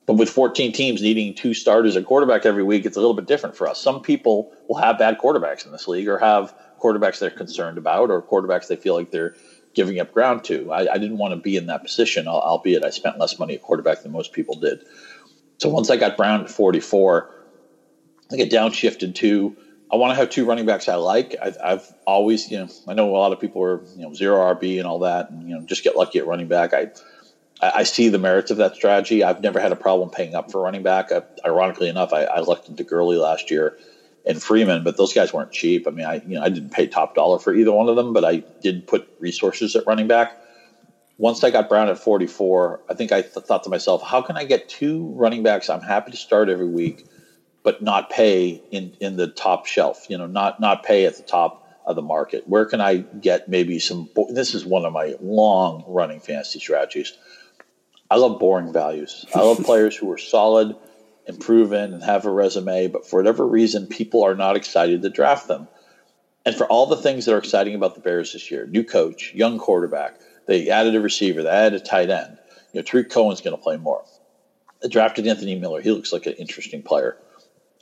But with 14 teams needing two starters at quarterback every week, it's a little bit different for us. Some people will have bad quarterbacks in this league, or have quarterbacks they're concerned about, or quarterbacks they feel like they're giving up ground to. I, I didn't want to be in that position, albeit I spent less money at quarterback than most people did. So once I got Brown at 44, I get downshifted to I want to have two running backs I like. I've, I've, always, you know, I know a lot of people are, you know, zero RB and all that, and you know, just get lucky at running back. I, I see the merits of that strategy. I've never had a problem paying up for running back. I, ironically enough, I, I looked into Gurley last year and Freeman, but those guys weren't cheap. I mean, I, you know, I didn't pay top dollar for either one of them, but I did put resources at running back once I got Brown at 44, I think I th- thought to myself, how can I get two running backs I'm happy to start every week, but not pay in, in the top shelf, you know, not, not pay at the top of the market? Where can I get maybe some? Bo- this is one of my long running fantasy strategies. I love boring values. I love players who are solid and proven and have a resume, but for whatever reason, people are not excited to draft them. And for all the things that are exciting about the Bears this year, new coach, young quarterback, they added a receiver, they added a tight end. You know, Tarik Cohen's going to play more. They drafted Anthony Miller. He looks like an interesting player.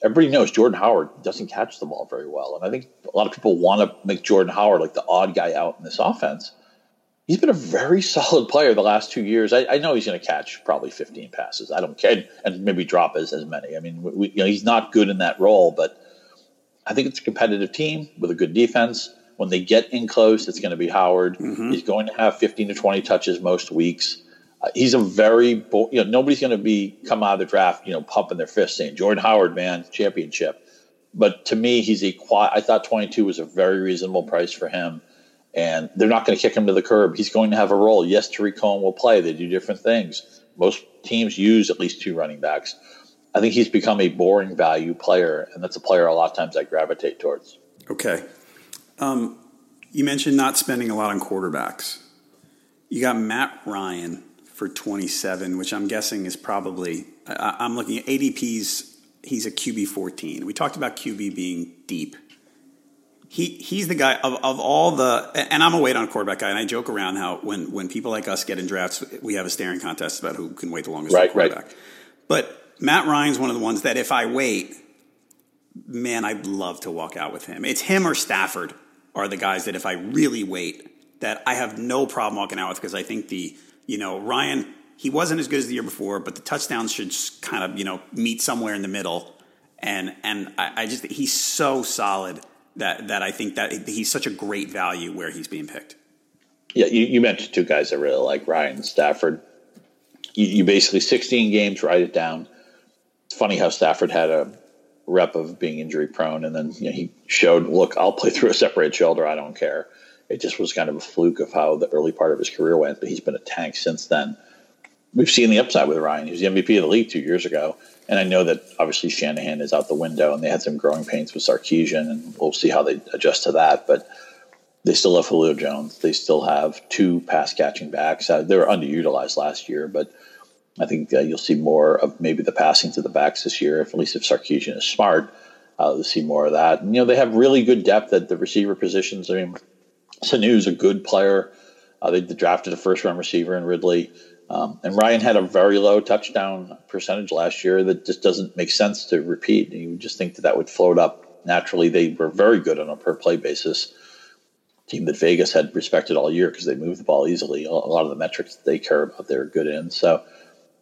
Everybody knows Jordan Howard doesn't catch the ball very well. And I think a lot of people want to make Jordan Howard like the odd guy out in this offense he's been a very solid player the last two years. I, I know he's going to catch probably 15 passes. I don't care, and maybe drop as, as many. I mean, we, you know, he's not good in that role, but I think it's a competitive team with a good defense. When they get in close, it's going to be Howard. Mm-hmm. He's going to have 15 to 20 touches most weeks. Uh, he's a very, you know, nobody's going to be come out of the draft, you know, pumping their fist saying Jordan Howard, man, championship. But to me, he's a quiet. I thought 22 was a very reasonable price for him and they're not going to kick him to the curb. He's going to have a role. Yes, Tarik Cohen will play. They do different things. Most teams use at least two running backs. I think he's become a boring value player, and that's a player a lot of times I gravitate towards. Okay. Um, you mentioned not spending a lot on quarterbacks. You got Matt Ryan for 27, which I'm guessing is probably, I, I'm looking at ADP's, he's a QB 14. We talked about QB being deep he he's the guy of, of all the and I'm a wait on quarterback guy and I joke around how when when people like us get in drafts we have a staring contest about who can wait the longest right, for quarterback. Right. But Matt Ryan's one of the ones that if I wait, man, I'd love to walk out with him. It's him or Stafford are the guys that if I really wait, that I have no problem walking out with because I think the you know Ryan he wasn't as good as the year before, but the touchdowns should kind of you know meet somewhere in the middle. And and I, I just he's so solid that that I think that he's such a great value where he's being picked. Yeah, you, you mentioned two guys I really like, Ryan and Stafford. You, you, basically 16 games, write it down. It's funny how Stafford had a rep of being injury prone, and then you know, he showed, look, I'll play through a separated shoulder, I don't care. It just was kind of a fluke of how the early part of his career went, but he's been a tank since then. We've seen the upside with Ryan. He was the MVP of the league two years ago and I know that obviously Shanahan is out the window, and they had some growing pains with Sarkisian, and we'll see how they adjust to that. But they still have Julio Jones. They still have two pass catching backs. Uh, they were underutilized last year, but I think uh, you'll see more of maybe the passing to the backs this year. If at least if Sarkisian is smart, uh, will see more of that. And, you know, they have really good depth at the receiver positions. I mean, Sanu's a good player. Uh, they drafted a first round receiver in Ridley. Um, and Ryan had a very low touchdown percentage last year that just doesn't make sense to repeat. You would just think that that would float up naturally. They were very good on a per play basis. Team that Vegas had respected all year because they moved the ball easily. A lot of the metrics they care about, they're good in. So,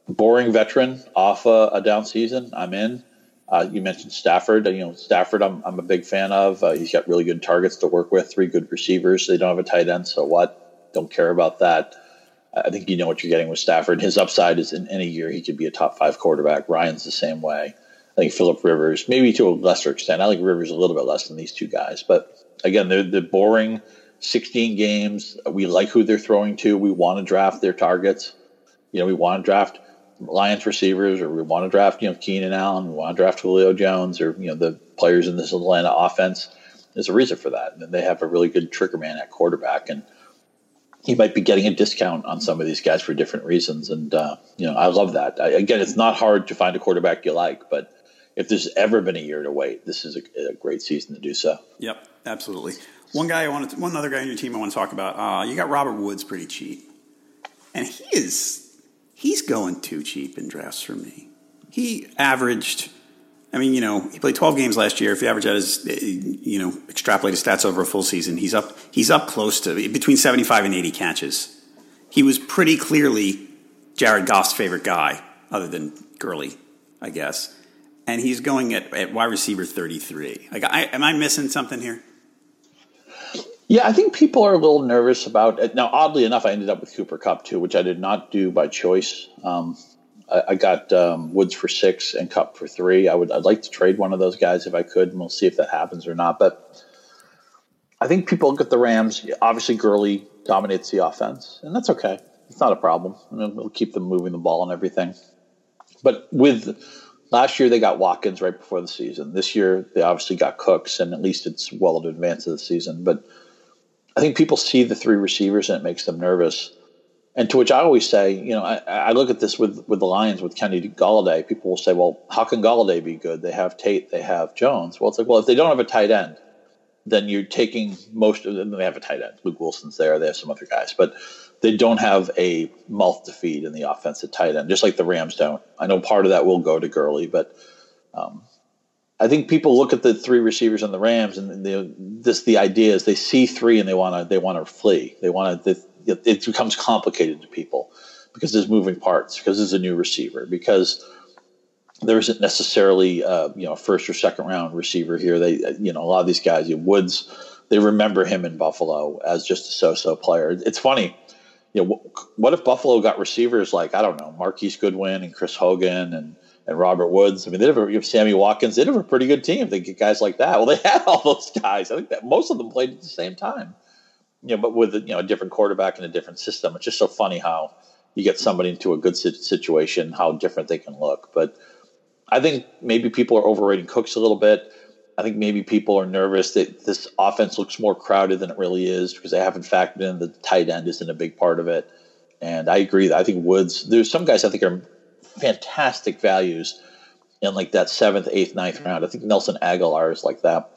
boring veteran off a, a down season, I'm in. Uh, you mentioned Stafford. You know, Stafford, I'm, I'm a big fan of. Uh, he's got really good targets to work with, three good receivers. They don't have a tight end, so what? Don't care about that. I think you know what you're getting with Stafford. His upside is in any year he could be a top five quarterback. Ryan's the same way. I think Philip Rivers, maybe to a lesser extent. I like Rivers a little bit less than these two guys, but again, they're the boring 16 games. We like who they're throwing to. We want to draft their targets. You know, we want to draft Lions receivers, or we want to draft you know Keenan Allen. We want to draft Julio Jones, or you know the players in this Atlanta offense. There's a reason for that, and they have a really good trigger man at quarterback, and he might be getting a discount on some of these guys for different reasons. And, uh, you know, I love that. I, again, it's not hard to find a quarterback you like, but if there's ever been a year to wait, this is a, a great season to do so. Yep, absolutely. One guy I wanted, to, one other guy on your team I want to talk about. Uh, you got Robert Woods pretty cheap, and he is he's going too cheap in drafts for me. He averaged I mean, you know, he played 12 games last year. If you average out his, eh, you know, extrapolate his stats over a full season, he's up, he's up close to between 75 and 80 catches. He was pretty clearly Jared Goff's favorite guy, other than Gurley, I guess. And he's going at, at wide receiver 33. Like, I, am I missing something here? Yeah, I think people are a little nervous about it. Now, oddly enough, I ended up with Cooper Kupp too, which I did not do by choice. Um, I, I got um, Woods for six and Cup for three. I would I'd like to trade one of those guys if I could, and we'll see if that happens or not. But I think people look at the Rams. Obviously, Gurley dominates the offense, and that's okay. It's not a problem. We'll keep them moving the ball and everything. But with last year, they got Watkins right before the season. This year, they obviously got Cooks, and at least it's well in advance of the season. But I think people see the three receivers and it makes them nervous. And to which I always say, you know, I, I, look at this with, with the Lions with Kenny Golladay. People will say, well, how can Golladay be good? They have Tate, they have Jones. Well, it's like, well, if they don't have a tight end, then you're taking most of them. They have a tight end. Luke Willson's there. They have some other guys, but they don't have a mouth to feed in the offensive tight end, just like the Rams don't. I know part of that will go to Gurley, but um, I think people look at the three receivers on the Rams, and the, this the idea is they see three and they want to they want to flee. They want to. It becomes complicated to people because there's moving parts, because there's a new receiver, because there isn't necessarily uh, you know first or second round receiver here. They you know a lot of these guys, you know, Woods, they remember him in Buffalo as just a so-so player. It's funny, you know, what if Buffalo got receivers like I don't know Marquise Goodwin and Chris Hogan and and Robert Woods. I mean, they have, a, Sammy Watkins. They have a pretty good team. They get guys like that. Well, they had all those guys. I think that most of them played at the same time. You know, but with you know a different quarterback and a different system. It's just so funny how you get somebody into a good situation, how different they can look. But I think maybe people are overrating Cooks a little bit. I think maybe people are nervous that this offense looks more crowded than it really is because they haven't factored in the tight end isn't a big part of it. And I agree. I think Woods. There's some guys I think are fantastic values in like that seventh, eighth, ninth round. I think Nelson Agholor is like that.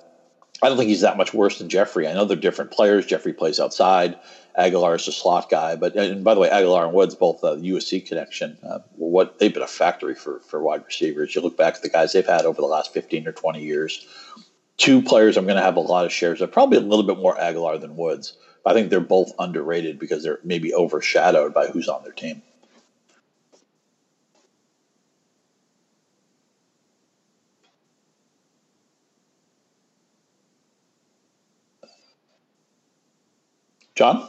I don't think he's that much worse than Jeffery. I know they're different players. Jeffery plays outside. Agholor is a slot guy, but and by the way, Agholor and Woods both a USC connection. Uh, what they've been a factory for for wide receivers. You look back at the guys they've had over the last fifteen or twenty years. Two players I'm going to have a lot of shares of, probably a little bit more Agholor than Woods. I think they're both underrated because they're maybe overshadowed by who's on their team. John?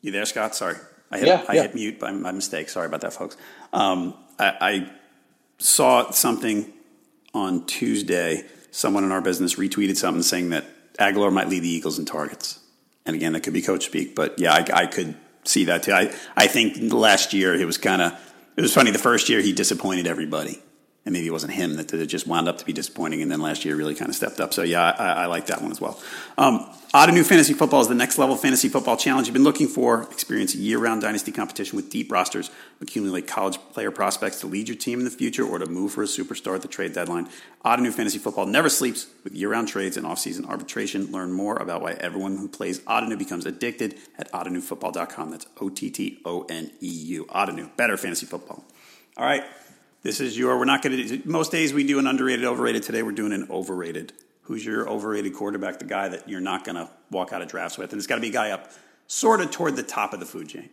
You there, Scott? Sorry. I hit, yeah, I yeah. hit mute by my mistake. Sorry about that, folks. Um, I, I, saw something on Tuesday. Someone in our business retweeted something saying that Agholor might lead the Eagles in targets. And again, that could be coach speak, but yeah, I, I could see that too. I, I think last year it was kind of, it was funny. The first year he disappointed everybody and maybe it wasn't him that, it just wound up to be disappointing. And then last year really kind of stepped up. So yeah, I, I like that one as well. Um, Ottoneu Fantasy Football is the next level fantasy football challenge you've been looking for. Experience a year-round dynasty competition with deep rosters, accumulate college player prospects to lead your team in the future or to move for a superstar at the trade deadline. Ottoneu Fantasy Football never sleeps with year-round trades and off-season arbitration. Learn more about why everyone who plays Ottoneu becomes addicted at ottoneufootball.com. That's O-T-T-O-N-E-U. Ottoneu, better fantasy football. All right. This is your, we're not going to, most days we do an underrated, overrated. Today we're doing an overrated. Who's your overrated quarterback, the guy that you're not going to walk out of drafts with? And it's got to be a guy up sort of toward the top of the food chain.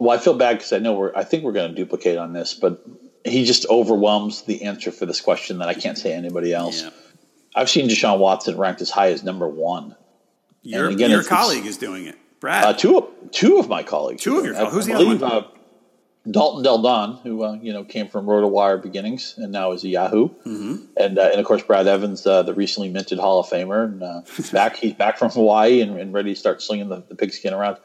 Well, I feel bad because I know we're, I think we're going to duplicate on this, but he just overwhelms the answer for this question that I can't say anybody else. Yeah. I've seen Deshaun Watson ranked as high as number one. Your, again, your colleague is doing it. Brad. Uh, two, of, two of my colleagues. Two of your colleagues. Who's the other one? Uh, Dalton Del Don, who uh, you know came from RotoWire beginnings and now is a Yahoo, mm-hmm. and uh, and of course Brad Evans, uh, the recently minted Hall of Famer, and uh, back he's back from Hawaii and, and, ready to start slinging the, the pigskin around.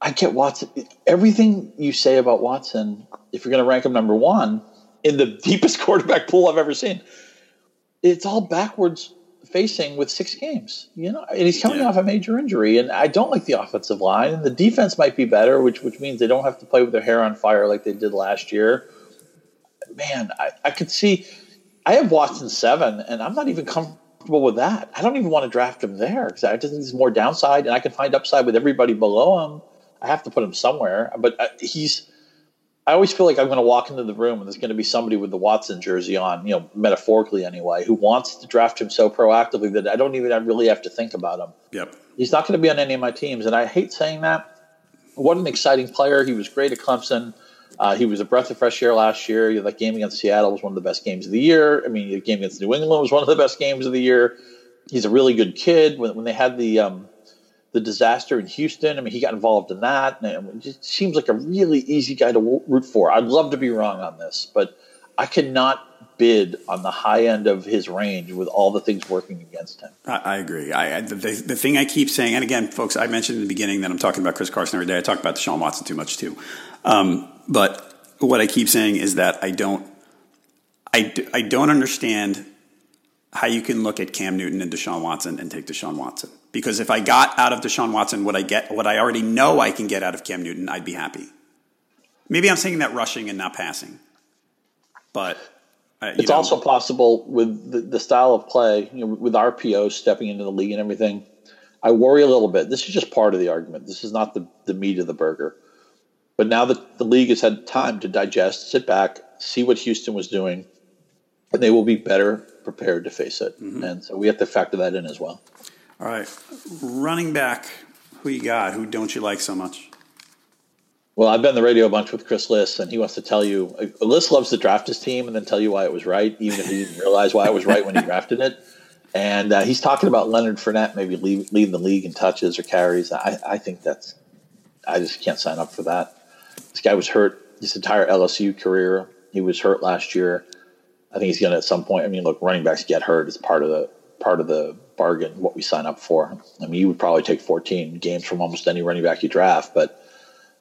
I get Watson. Everything you say about Watson, if you're going to rank him number one in the deepest quarterback pool I've ever seen, it's all backwards facing with six games. You know, and he's coming yeah. off a major injury, and I don't like the offensive line, and the defense might be better, which which means they don't have to play with their hair on fire like they did last year. Man, I, I could see. I have Watson seven, and I'm not even comfortable with that. I don't even want to draft him there because I just think there's more downside, and I can find upside with everybody below him. I have to put him somewhere, but uh, he's I always feel like I'm going to walk into the room and there's going to be somebody with the Watson jersey on, you know, metaphorically anyway, who wants to draft him so proactively that I don't even I really have to think about him. Yep. He's not going to be on any of my teams, and I hate saying that. What an exciting player! He was great at Clemson. Uh, he was a breath of fresh air last year. That game against Seattle was one of the best games of the year. I mean, the game against New England was one of the best games of the year. He's a really good kid. When, when they had the um, the disaster in Houston. I mean, he got involved in that, and it just seems like a really easy guy to root for. I'd love to be wrong on this, but I cannot bid on the high end of his range with all the things working against him. I, I agree. I, the, the, thing I keep saying, and again, folks, I mentioned in the beginning that I'm talking about Chris Carson every day. I talk about Deshaun Watson too much too, um, but what I keep saying is that I don't, I, I don't understand how you can look at Cam Newton and Deshaun Watson and take Deshaun Watson Because if I got out of Deshaun Watson what I get, what I already know I can get out of Cam Newton, I'd be happy. Maybe I'm saying that rushing and not passing, but uh, it's know. also possible with the, the, style of play, you know, with RPO stepping into the league and everything. I worry a little bit. This is just part of the argument. This is not the, the meat of the burger. But now that the league has had time to digest, sit back, see what Houston was doing, and they will be better prepared to face it. Mm-hmm. And so we have to factor that in as well. All right. Running back, who you got? Who don't you like so much? Well, I've been on the radio a bunch with Chris Liss, and he wants to tell you Liss loves to draft his team and then tell you why it was right, even if he didn't realize why it was right when he drafted it. And uh, he's talking about Leonard Fournette maybe lead, leading the league in touches or carries. I, I think that's, I just can't sign up for that. This guy was hurt his entire LSU career. He was hurt last year. I think he's going to at some point. I mean, look, running backs get hurt. It's part of the part of the bargain. What we sign up for. I mean, you would probably take 14 games from almost any running back you draft, but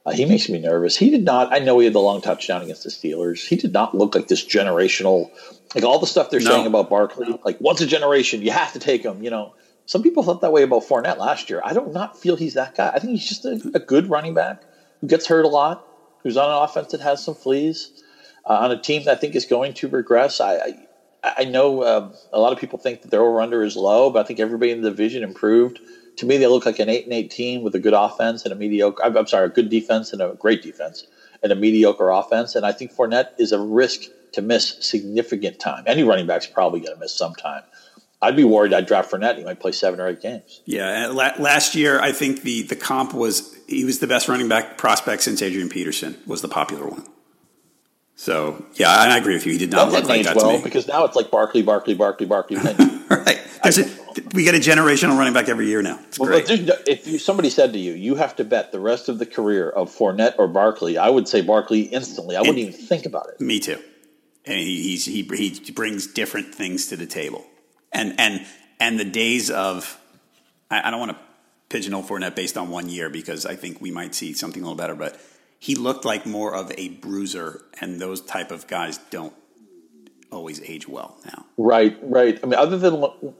uh, he makes me nervous. He did not. I know he had the long touchdown against the Steelers. He did not look like this generational, like all the stuff they're no. saying about Barkley. Like once a generation, you have to take him. You know, some people thought that way about Fournette last year. I don't not feel he's that guy. I think he's just a, a good running back who gets hurt a lot, who's on an offense that has some fleas, uh, on a team that I think is going to regress. I I, I know uh, a lot of people think that their over under is low, but I think everybody in the division improved to me, they look like an eight and eight team with a good offense and a mediocre. I'm sorry, a good defense and a great defense and a mediocre offense. And I think Fournette is a risk to miss significant time. Any running back's probably going to miss some time. I'd be worried. I'd draft Fournette. He might play seven or eight games. Yeah, last year I think the the comp was he was the best running back prospect since Adrian Peterson was the popular one. So yeah, I agree with you. He did not that look like that well, to me because now it's like Barkley, Barkley, Barkley, Barkley. right. There's a, we get a generational running back every year now. It's well, great. If you, somebody said to you, you have to bet the rest of the career of Fournette or Barkley, I would say Barkley instantly. I wouldn't even think about it. Me too. And he, he he brings different things to the table, and and and the days of I, I don't want to pigeonhole Fournette based on one year because I think we might see something a little better, but he looked like more of a bruiser, and those type of guys don't always age well now. Right, right. I mean, other than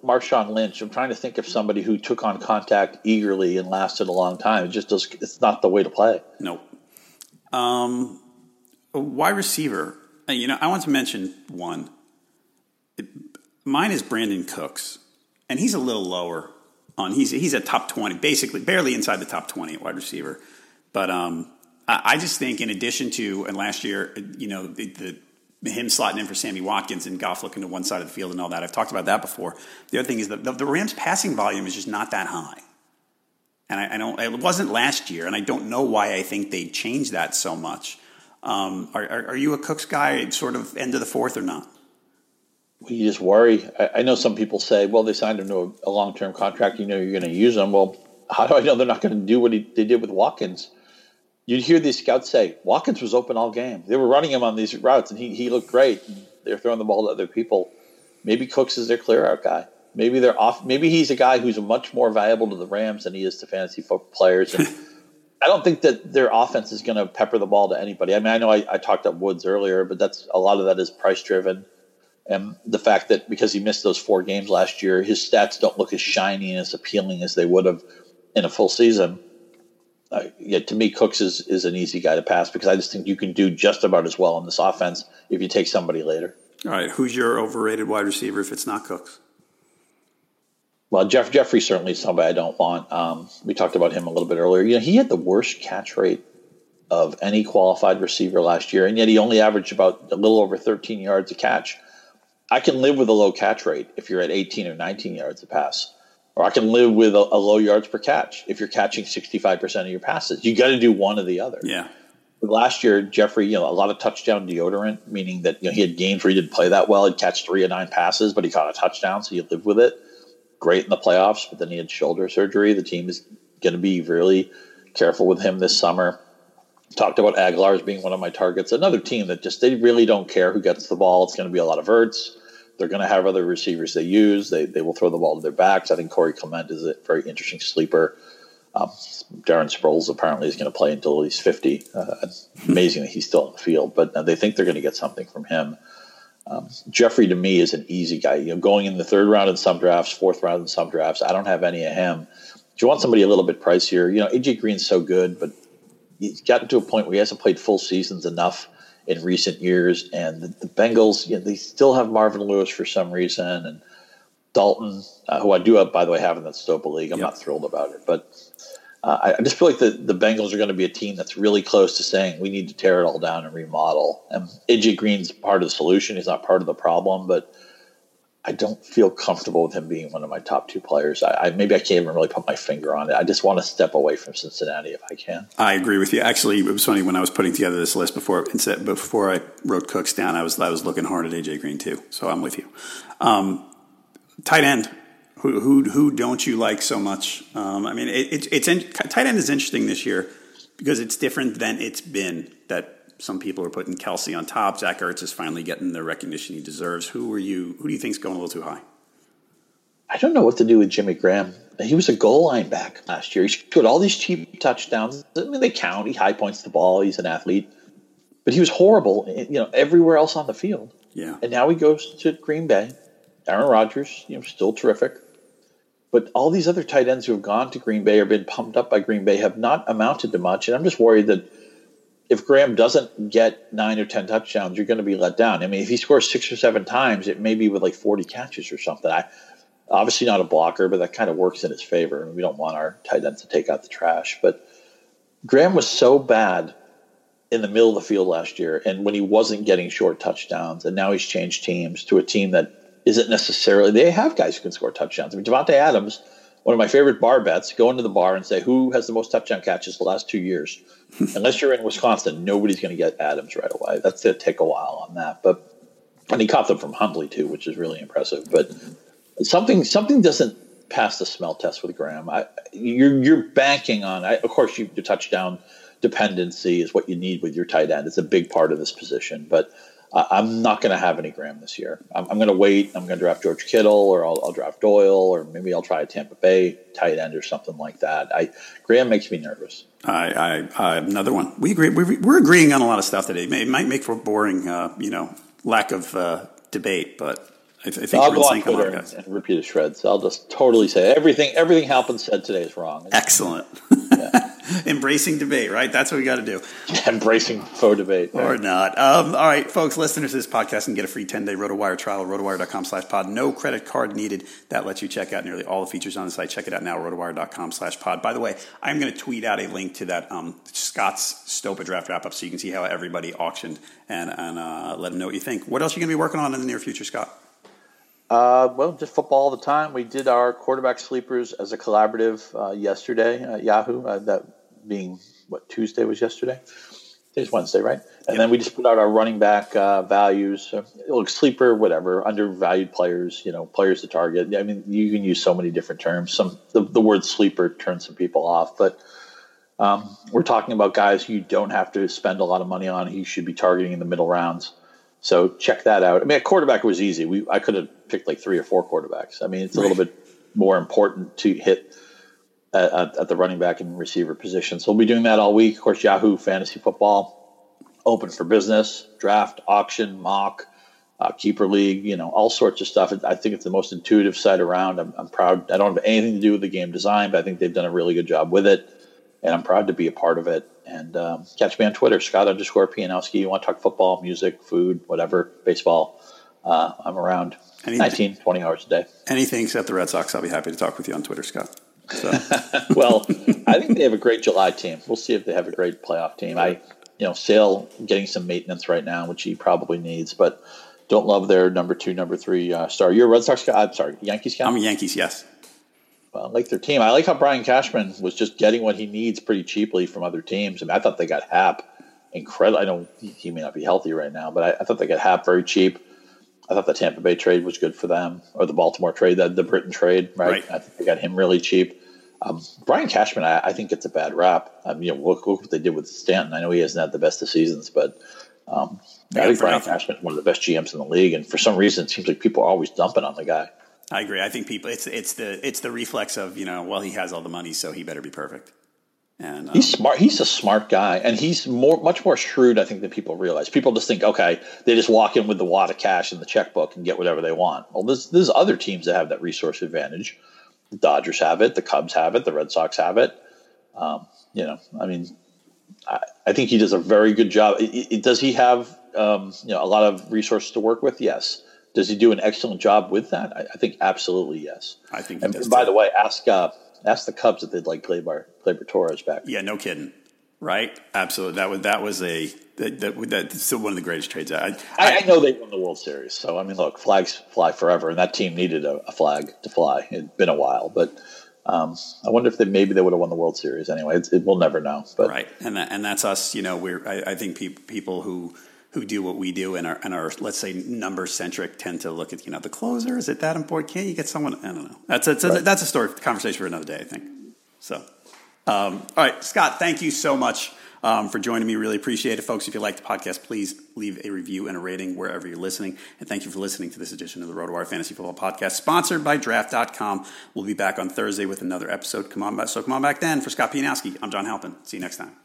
Marshawn Lynch, I'm trying to think of somebody who took on contact eagerly and lasted a long time. It just does. It's not the way to play. Nope. Um, wide receiver. You know, I want to mention one. It, mine is Brandin Cooks, and he's a little lower on. He's he's a top twenty, basically barely inside the top twenty at wide receiver. But um, I, just think, in addition to and last year, you know, the, the him slotting in for Sammy Watkins and Goff looking to one side of the field and all that. I've talked about that before. The other thing is that the, the Rams' passing volume is just not that high. And I, I, don't, it wasn't last year, and I don't know why I think they changed that so much. Um, are, are, are, you a Cooks guy, sort of end of the fourth or not? Well, you just worry. I, I, know some people say, well, they signed him to a, a long term contract. You know you're going to use him. Well, how do I know they're not going to do what he, they did with Watkins? You'd hear these scouts say Watkins was open all game. They were running him on these routes, and he, he looked great. They're throwing the ball to other people. Maybe Cooks is their clear out guy. Maybe they're off. Maybe he's a guy who's much more valuable to the Rams than he is to fantasy football players. And I don't think that their offense is going to pepper the ball to anybody. I mean, I know I, I talked up Woods earlier, but that's a lot of that is price driven. And the fact that because he missed those four games last year, his stats don't look as shiny and as appealing as they would have in a full season uh, yeah, to me, Cooks is, is an easy guy to pass because I just think you can do just about as well in this offense if you take somebody later. All right, who's your overrated wide receiver if it's not Cooks? Well, Jeff Jeffery certainly is somebody I don't want. Um, we talked about him a little bit earlier. You know, he had the worst catch rate of any qualified receiver last year, and yet he only averaged about a little over 13 yards a catch. I can live with a low catch rate if you're at 18 or 19 yards a pass or I can live with a, a low yards per catch if you're catching 65% of your passes. You got to do one or the other. Yeah. last year, Jeffery, you know, a lot of touchdown deodorant, meaning that you know he had games where he didn't play that well. He'd catch three or nine passes, but he caught a touchdown, so you live with it. Great in the playoffs, but then he had shoulder surgery. The team is going to be really careful with him this summer. Talked about Agholor as being one of my targets. Another team that just they really don't care who gets the ball. It's going to be a lot of Ertz. They're going to have other receivers they use. They, they will throw the ball to their backs. I think Corey Clement is a very interesting sleeper. Um, Darren Sproles apparently is going to play until he's 50. Uh, amazing that he's still in the field, but they think they're going to get something from him. Um, Jeffery to me is an easy guy. You know, going in the third round in some drafts, fourth round in some drafts. I don't have any of him. Do you want somebody a little bit pricier? You know, AJ Green's so good, but he's gotten to a point where he hasn't played full seasons enough in recent years. And the, the Bengals, you know, they still have Marvin Lewis for some reason, and Dalton, uh, who I do, have, by the way, have in that Stopa league. I'm yep. not thrilled about it, but uh, I, I, just feel like the, the Bengals are going to be a team that's really close to saying we need to tear it all down and remodel. And AJ Green's part of the solution. He's not part of the problem, but I don't feel comfortable with him being one of my top two players. I, I, maybe I can't even really put my finger on it. I just want to step away from Cincinnati if I can. I agree with you. Actually, it was funny when I was putting together this list before before I wrote Cooks down. I was I was looking hard at AJ Green too. So I'm with you. Um, tight end who, who, who don't you like so much? Um, I mean, it, it, it's in, tight end is interesting this year because it's different than it's been. That some people are putting Kelce on top. Zach Ertz is finally getting the recognition he deserves. Who are you? Who do you think is going a little too high? I don't know what to do with Jimmy Graham. He was a goal line back last year. He scored all these cheap touchdowns. I mean, they count. He high points the ball. He's an athlete, but he was horrible. Eh, you know, everywhere else on the field. Yeah. And now he goes to Green Bay. Aaron Rodgers, you know, still terrific. But all these other tight ends who have gone to Green Bay or been pumped up by Green Bay have not amounted to much. And I'm just worried that if Graham doesn't get nine or 10 touchdowns, you're going to be let down. I mean, if he scores six or seven times, it may be with like 40 catches or something. I Obviously not a blocker, but that kind of works in his favor. We don't want our tight ends to take out the trash. But Graham was so bad in the middle of the field last year and when he wasn't getting short touchdowns, and now he's changed teams to a team that isn't necessarily they have guys who can score touchdowns. I mean, Davante Adams, one of my favorite bar bets, go into the bar and say who has the most touchdown catches the last two years. Unless you're in Wisconsin, nobody's going to get Adams right away. That's going to take a while on that, but and he caught them from Hundley too, which is really impressive. But something something doesn't pass the smell test with Graham. I, you're you're banking on. I, of course, you, your touchdown dependency is what you need with your tight end. It's a big part of this position, but I'm not going to have any Graham this year. I'm, I'm going to wait. I'm going to draft George Kittle, or I'll, I'll, draft Doyle, or maybe I'll try a Tampa Bay tight end or something like that. I Graham makes me nervous. I, I, another one. We agree. We're, agreeing on a lot of stuff today. It might make for boring, uh, you know, lack of uh, debate, but I, I think I'll go on Twitter and, and, repeat the shreds. I'll just totally say everything. Everything Halpin said today is wrong. Excellent. Embracing debate, right? That's what we got to do. Embracing faux debate. Right? Or not. Um, all right, folks, listeners to this podcast can get a free 10-day RotoWire trial at rotowire.com slash pod. No credit card needed. That lets you check out nearly all the features on the site. Check it out now, rotowire.com slash pod. By the way, I'm going to tweet out a link to that um, Scott's Stopa draft wrap-up so you can see how everybody auctioned and, and uh, let them know what you think. What else are you going to be working on in the near future, Scott? Uh, well, just football all the time. We did our quarterback sleepers as a collaborative uh, yesterday at Yahoo. Uh, that being what Tuesday was yesterday. Today's Wednesday, right? And yep. then we just put out our running back uh, values. Uh, look, sleeper, whatever, undervalued players. You know, players to target. I mean, you can use so many different terms. Some the, the word sleeper turns some people off, but um, we're talking about guys you don't have to spend a lot of money on. He should be targeting in the middle rounds. So check that out. I mean, a quarterback was easy. We I could have picked like three or four quarterbacks. I mean, it's a right. little bit more important to hit at, at, the running back and receiver position. So we'll be doing that all week. Of course, Yahoo Fantasy Football, open for business, draft, auction, mock, uh, keeper league, you know, all sorts of stuff. I think it's the most intuitive site around. I'm, I'm, proud. I don't have anything to do with the game design, but I think they've done a really good job with it, and I'm proud to be a part of it. And um, catch me on Twitter, Scott underscore Pianowski. You want to talk football, music, food, whatever, baseball. Uh, I'm around Anything, 19, 20 hours a day. Anything except the Red Sox. I'll be happy to talk with you on Twitter, Scott. So. well, I think they have a great July team. We'll see if they have a great playoff team. I, you know, Sale getting some maintenance right now, which he probably needs, but don't love their number two, number three uh, star. You're a Red Sox guy. I'm sorry, Yankees guy. I'm a Yankees. Yes. I like their team. I like how Brian Cashman was just getting what he needs pretty cheaply from other teams. I mean, I thought they got Happ incredible. I know he may not be healthy right now, but I, I thought they got Happ very cheap. I thought the Tampa Bay trade was good for them, or the Baltimore trade, the, the Britton trade, right? right. I think they got him really cheap. Um, Brian Cashman, I, I, think it's a bad rap. Um, you know, look, look, what they did with Stanton. I know he hasn't had the best of seasons, but um, I think Brian Cashman is one of the best GMs in the league, and for some reason, it seems like people are always dumping on the guy. I agree. I think people it's it's the it's the reflex of you know well he has all the money so he better be perfect. And um, he's smart. He's a smart guy, and he's more, much more shrewd, I think, than people realize. People just think, okay, they just walk in with the wad of cash in the checkbook and get whatever they want. Well, there's there's other teams that have that resource advantage. The Dodgers have it, the Cubs have it, the Red Sox have it. Um, you know, I mean, I, I, think he does a very good job. It, it, does he have um, you know a lot of resources to work with? Yes. Does he do an excellent job with that? I, I think absolutely yes. I think. and by too. the way, ask. Uh, ask the Cubs if they'd like Gleyber, Gleyber Torres back. Yeah, no kidding. Right? Absolutely. That was that was a that, that that's still one of the greatest trades. I, I, I, know they won the World Series, so I mean, look, flags fly forever, and that team needed a, a flag to fly. It'd been a while, but um, I wonder if they maybe they would have won the World Series anyway. It, it, we'll never know. But right, and that, and that's us. You know, we're I, I think pe- people who who do what we do and are, and are let's say number centric tend to look at you know the closer is it that important? Can't you get someone I don't know. That's a, right. a that's a story conversation for another day I think. So um, all right Scott thank you so much um, for joining me. Really appreciate it. Folks if you like the podcast please leave a review and a rating wherever you're listening. And thank you for listening to this edition of the road RotoWire Fantasy Football Podcast sponsored by Draft.com we'll be back on Thursday with another episode. Come on back so come on back then. For Scott Pianowski I'm John Halpin. See you next time